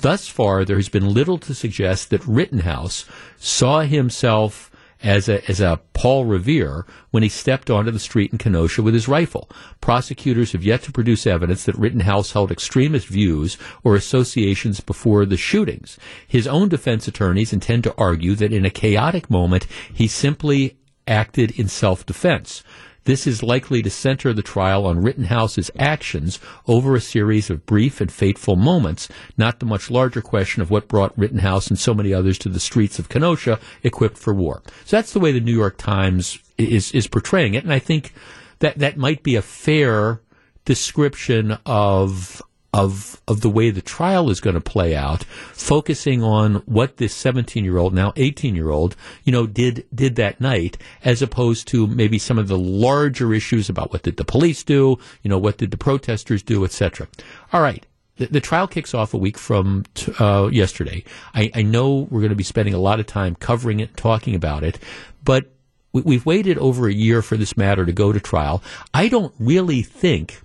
C: Thus far, there has been little to suggest that Rittenhouse saw himself as a, as a Paul Revere when he stepped onto the street in Kenosha with his rifle. Prosecutors have yet to produce evidence that Rittenhouse held extremist views or associations before the shootings. His own defense attorneys intend to argue that in a chaotic moment, he simply acted in self-defense. This is likely to center the trial on Rittenhouse's actions over a series of brief and fateful moments, not the much larger question of what brought Rittenhouse and so many others to the streets of Kenosha equipped for war. So that's the way the New York Times is is portraying it, and I think that that might be a fair description of of of the way the trial is going to play out, focusing on what this 17 year old, now 18 year old, you know, did did that night, as opposed to maybe some of the larger issues about what did the police do, you know, what did the protesters do, etc. All right. The, trial kicks off a week from t- uh, yesterday. I, I know we're going to be spending a lot of time covering it, talking about it, but we, we've waited over a year for this matter to go to trial. I don't really think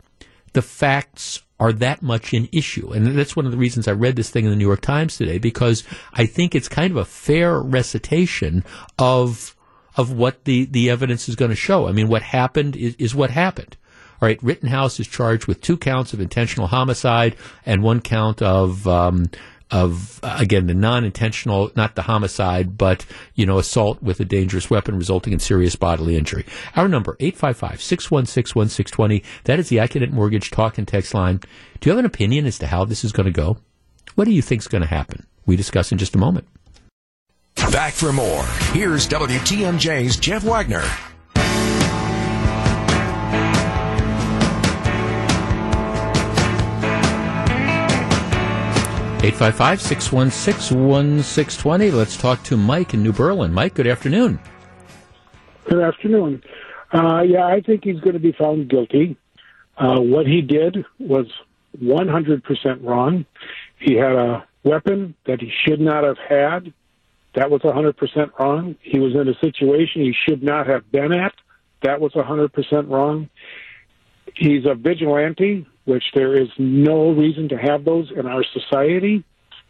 C: the facts are that much an issue. And that's one of the reasons I read this thing in the New York Times today because I think it's kind of a fair recitation of of what the, the evidence is going to show. I mean, what happened is, is what happened. All right, Rittenhouse is charged with two counts of intentional homicide and one count of um, of again the non-intentional, not the homicide, but you know assault with a dangerous weapon resulting in serious bodily injury. Our number 855-616-1620. That is the Accunet Mortgage talk and text line. Do you have an opinion as to how this is going to go? What do you think is going to happen? We discuss in just a moment.
B: Back for more. Here's WTMJ's Jeff Wagner.
C: 855 616 1620. Let's talk to Mike in New Berlin. Mike, good afternoon.
H: Good afternoon. Uh, yeah, I think he's going to be found guilty. Uh, what he did was 100% wrong. He had a weapon that he should not have had. That was 100% wrong. He was in a situation he should not have been at. That was 100% wrong. He's a vigilante which there is no reason to have those in our society.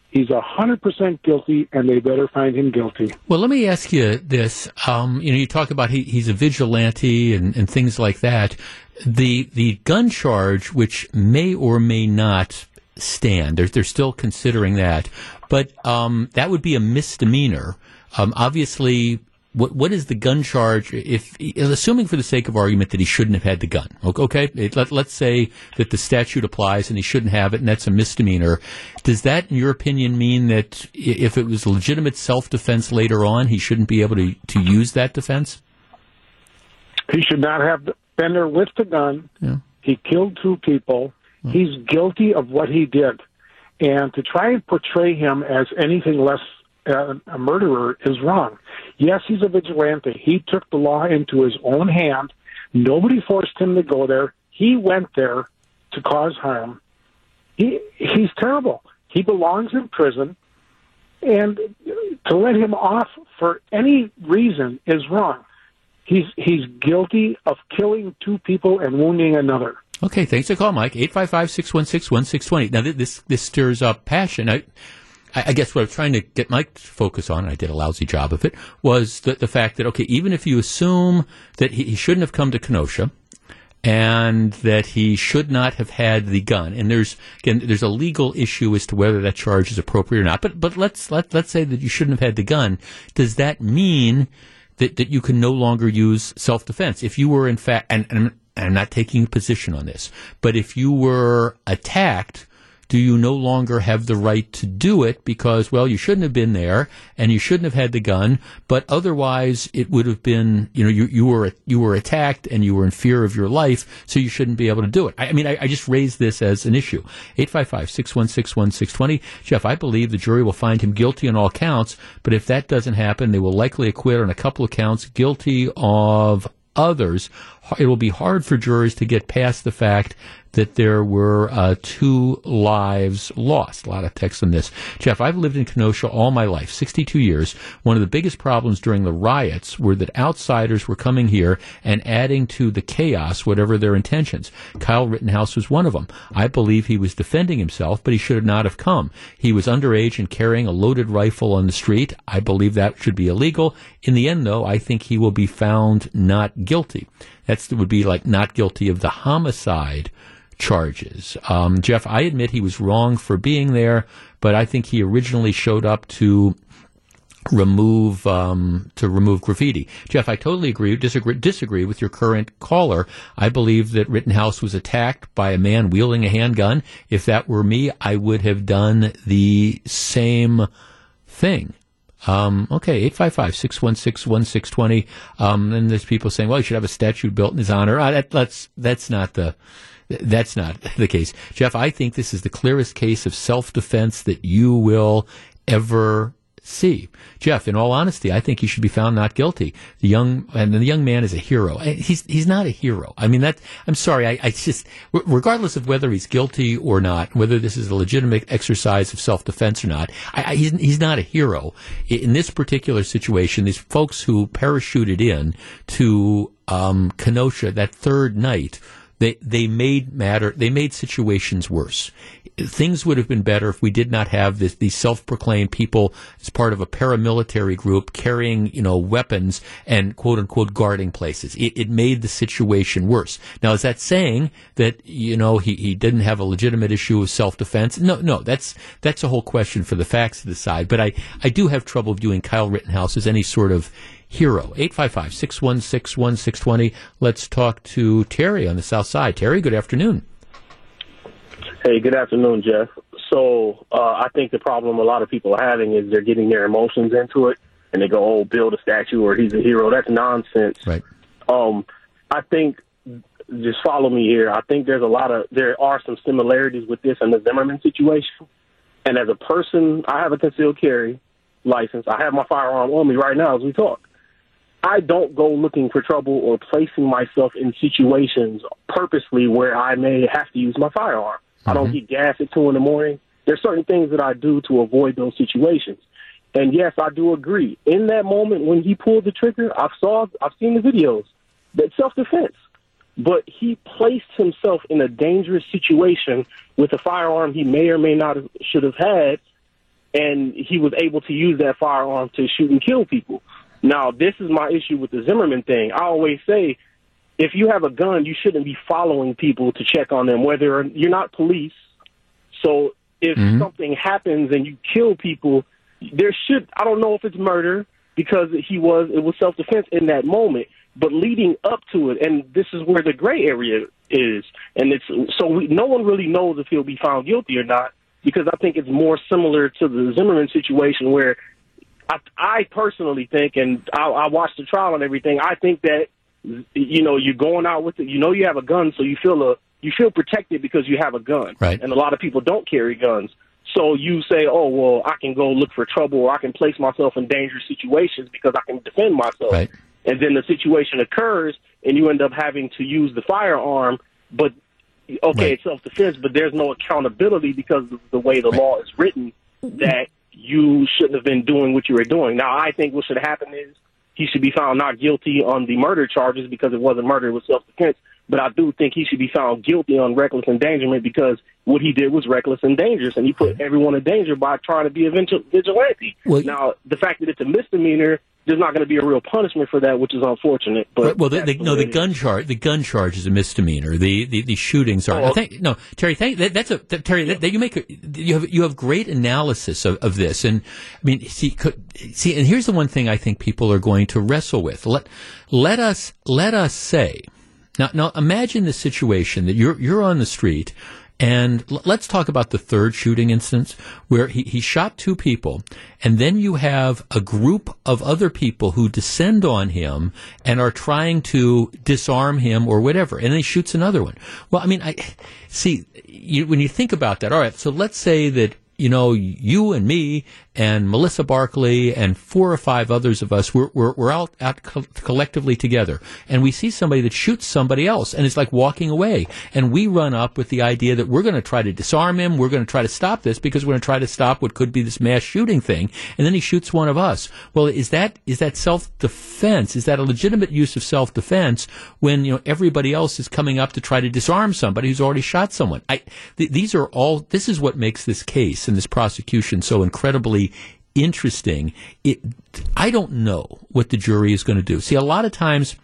H: He's a hundred percent guilty, and they better find him guilty.
C: Well, let me ask you this: um, you know, you talk about he, he's a vigilante and, and things like that. The the gun charge, which may or may not stand, they're they're still considering that, but um, that would be a misdemeanor. Um, obviously, what what is the gun charge if assuming for the sake of argument that he shouldn't have had the gun okay? Let, let's say that the statute applies and he shouldn't have it and that's a misdemeanor. Does that in your opinion mean that if it was legitimate self-defense later on he shouldn't be able to to use that defense?
H: He should not have been there with the gun. Yeah. he killed two people. Yeah. he's guilty of what he did. And to try and portray him as anything less uh, a murderer is wrong. Yes, he's a vigilante. He took the law into his own hand. Nobody forced him to go there. He went there to cause harm. He he's terrible. He belongs in prison, and to let him off for any reason is wrong. He's he's guilty of killing two people and wounding another.
C: Okay, thanks for call, Mike. 855-616-1620. Now, this, this stirs up passion. I, I, guess what I was trying to get my focus on, and I did a lousy job of it, was the, the fact that, okay, even if you assume that he, he shouldn't have come to Kenosha, and that he should not have had the gun. And there's again, there's a legal issue as to whether that charge is appropriate or not. But but let's let let's say that you shouldn't have had the gun. Does that mean that, that you can no longer use self defense. If you were in fact, and, and I'm not taking a position on this, but if you were attacked do you no longer have the right to do it because, well, you shouldn't have been there and you shouldn't have had the gun, but otherwise it would have been, you know, you, you were, you were attacked and you were in fear of your life, so you shouldn't be able to do it. I, I mean, I, I, just raised this as an issue. 855-616-1620. Jeff, I believe the jury will find him guilty on all counts, but if that doesn't happen, they will likely acquit on a couple of counts, guilty of others. It will be hard for jurors to get past the fact that there were uh, two lives lost. A lot of text on this. Jeff, I've lived in Kenosha all my life, 62 years. One of the biggest problems during the riots were that outsiders were coming here and adding to the chaos, whatever their intentions. Kyle Rittenhouse was one of them. I believe he was defending himself, but he should not have come. He was underage and carrying a loaded rifle on the street. I believe that should be illegal. In the end, though, I think he will be found not guilty. That would be like not guilty of the homicide charges. Um, Jeff, I admit he was wrong for being there, but I think he originally showed up to remove um, to remove graffiti. Jeff, I totally agree disagree disagree with your current caller. I believe that Rittenhouse was attacked by a man wielding a handgun. If that were me, I would have done the same thing. Um, okay, 855-616-1620. Um, and there's people saying, well, you should have a statue built in his honor. Uh, that, that's, that's not the, that's not the case. Jeff, I think this is the clearest case of self defense that you will ever see. Jeff, in all honesty, I think he should be found not guilty. The young and the young man is a hero. He's he's not a hero. I mean that. I'm sorry. I, I just regardless of whether he's guilty or not, whether this is a legitimate exercise of self defense or not, I, I, he's he's not a hero in this particular situation. These folks who parachuted in to um, Kenosha that third night they they made matter they made situations worse. Things would have been better if we did not have this, these self-proclaimed people as part of a paramilitary group carrying you know weapons and quote unquote guarding places. It, it made the situation worse. Now, is that saying that you know he, he didn't have a legitimate issue of self-defense? No, no. That's that's a whole question for the facts to decide. But I I do have trouble viewing Kyle Rittenhouse as any sort of Hero. 855 616 1620. Let's talk to Terry on the South Side. Terry, good afternoon.
I: Hey, good afternoon, Jeff. So uh, I think the problem a lot of people are having is they're getting their emotions into it, and they go, "Oh, build a statue or he's a hero." That's nonsense.
C: Right.
I: Um, I think just follow me here. I think there's a lot of there are some similarities with this and the Zimmerman situation. And as a person, I have a concealed carry license. I have my firearm on me right now as we talk. I don't go looking for trouble or placing myself in situations purposely where I may have to use my firearm. Mm-hmm. I don't mm-hmm. get gas at two in the morning. There's certain things that I do to avoid those situations. And yes, I do agree. In that moment when he pulled the trigger, I saw, I've seen the videos. That self-defense, but he placed himself in a dangerous situation with a firearm he may or may not have, should have had, and he was able to use that firearm to shoot and kill people. Now, this is my issue with the Zimmerman thing. I always say, if you have a gun, you shouldn't be following people to check on them. Whether you're not police, so if mm-hmm. something happens and you kill people, there should I don't know if it's murder because he was it was self defense in that moment, but leading up to it, and this is where the gray area is, and it's so we, no one really knows if he'll be found guilty or not because I think it's more similar to the Zimmerman situation where I, I personally think, and I, I watched the trial and everything. I think that you know you're going out with it. You know you have a gun, so you feel a you feel protected because you have a gun.
C: Right.
I: And a lot of people don't carry guns. So you say, oh well, I can go look for trouble, or I can place myself in dangerous situations because I can defend myself.
C: Right.
I: And then the situation occurs, and you end up having to use the firearm, but okay, right. it's self defense, but there's no accountability because of the way the right. law is written that you shouldn't have been doing what you were doing. Now, I think what should happen is he should be found not guilty on the murder charges because it wasn't murder, it was self defense. But I do think he should be found guilty on reckless endangerment because what he did was reckless and dangerous, and he put everyone in danger by trying to be a vigilante. Well, now, the fact that it's a misdemeanor there's not going to be a real punishment for that, which is unfortunate. But
C: well, the, the, no, the gun charge, the gun charge is a misdemeanor. The the, the shootings are. Oh, think, no, Terry, thank, that, that's a that, Terry. That, that you make a, you have you have great analysis of, of this, and I mean, see, could, see, and here's the one thing I think people are going to wrestle with. Let let us let us say now, now imagine the situation that you're you're on the street and l- let's talk about the third shooting instance where he, he shot two people, and then you have a group of other people who descend on him and are trying to disarm him or whatever, and then he shoots another one. Well, I mean, I see you, when you think about that. All right, so let's say that you know, you and me and Melissa Barclay and four or five others of us, we're, we're, we're out, out co- collectively together. And we see somebody that shoots somebody else and it's like walking away. And we run up with the idea that we're going to try to disarm him. We're going to try to stop this because we're going to try to stop what could be this mass shooting thing. And then he shoots one of us. Well, is that, is that self-defense? Is that a legitimate use of self-defense when, you know, everybody else is coming up to try to disarm somebody who's already shot someone? I, th- these are all, this is what makes this case and this prosecution so incredibly interesting. It, I don't know what the jury is going to do. See, a lot of times,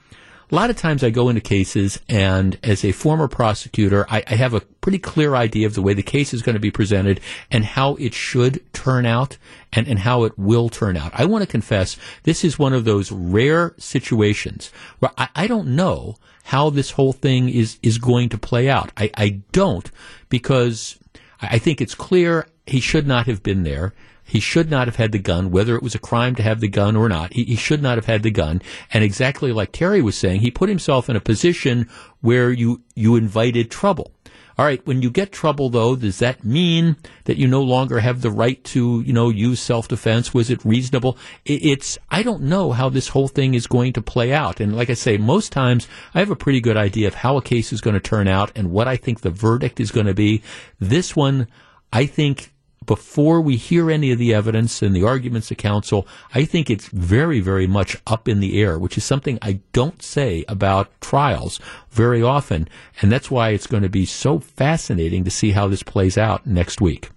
C: a lot of times I go into cases and as a former prosecutor, I, I, have a pretty clear idea of the way the case is going to be presented and how it should turn out and, and how it will turn out. I want to confess this is one of those rare situations where I, I don't know how this whole thing is, is going to play out. I, I don't because I think it's clear he should not have been there. He should not have had the gun, whether it was a crime to have the gun or not. He, he, should not have had the gun. And exactly like Terry was saying, he put himself in a position where you, you invited trouble. All right, when you get trouble though, does that mean that you no longer have the right to, you know, use self-defense? Was it reasonable? It's, I don't know how this whole thing is going to play out. And like I say, most times I have a pretty good idea of how a case is going to turn out and what I think the verdict is going to be. This one, I think before we hear any of the evidence and the arguments of counsel, I think it's very, very much up in the air, which is something I don't say about trials very often. And that's why it's going to be so fascinating to see how this plays out next week.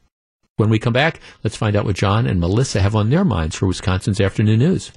C: When we come back, let's find out what John and Melissa have on their minds for Wisconsin's afternoon news.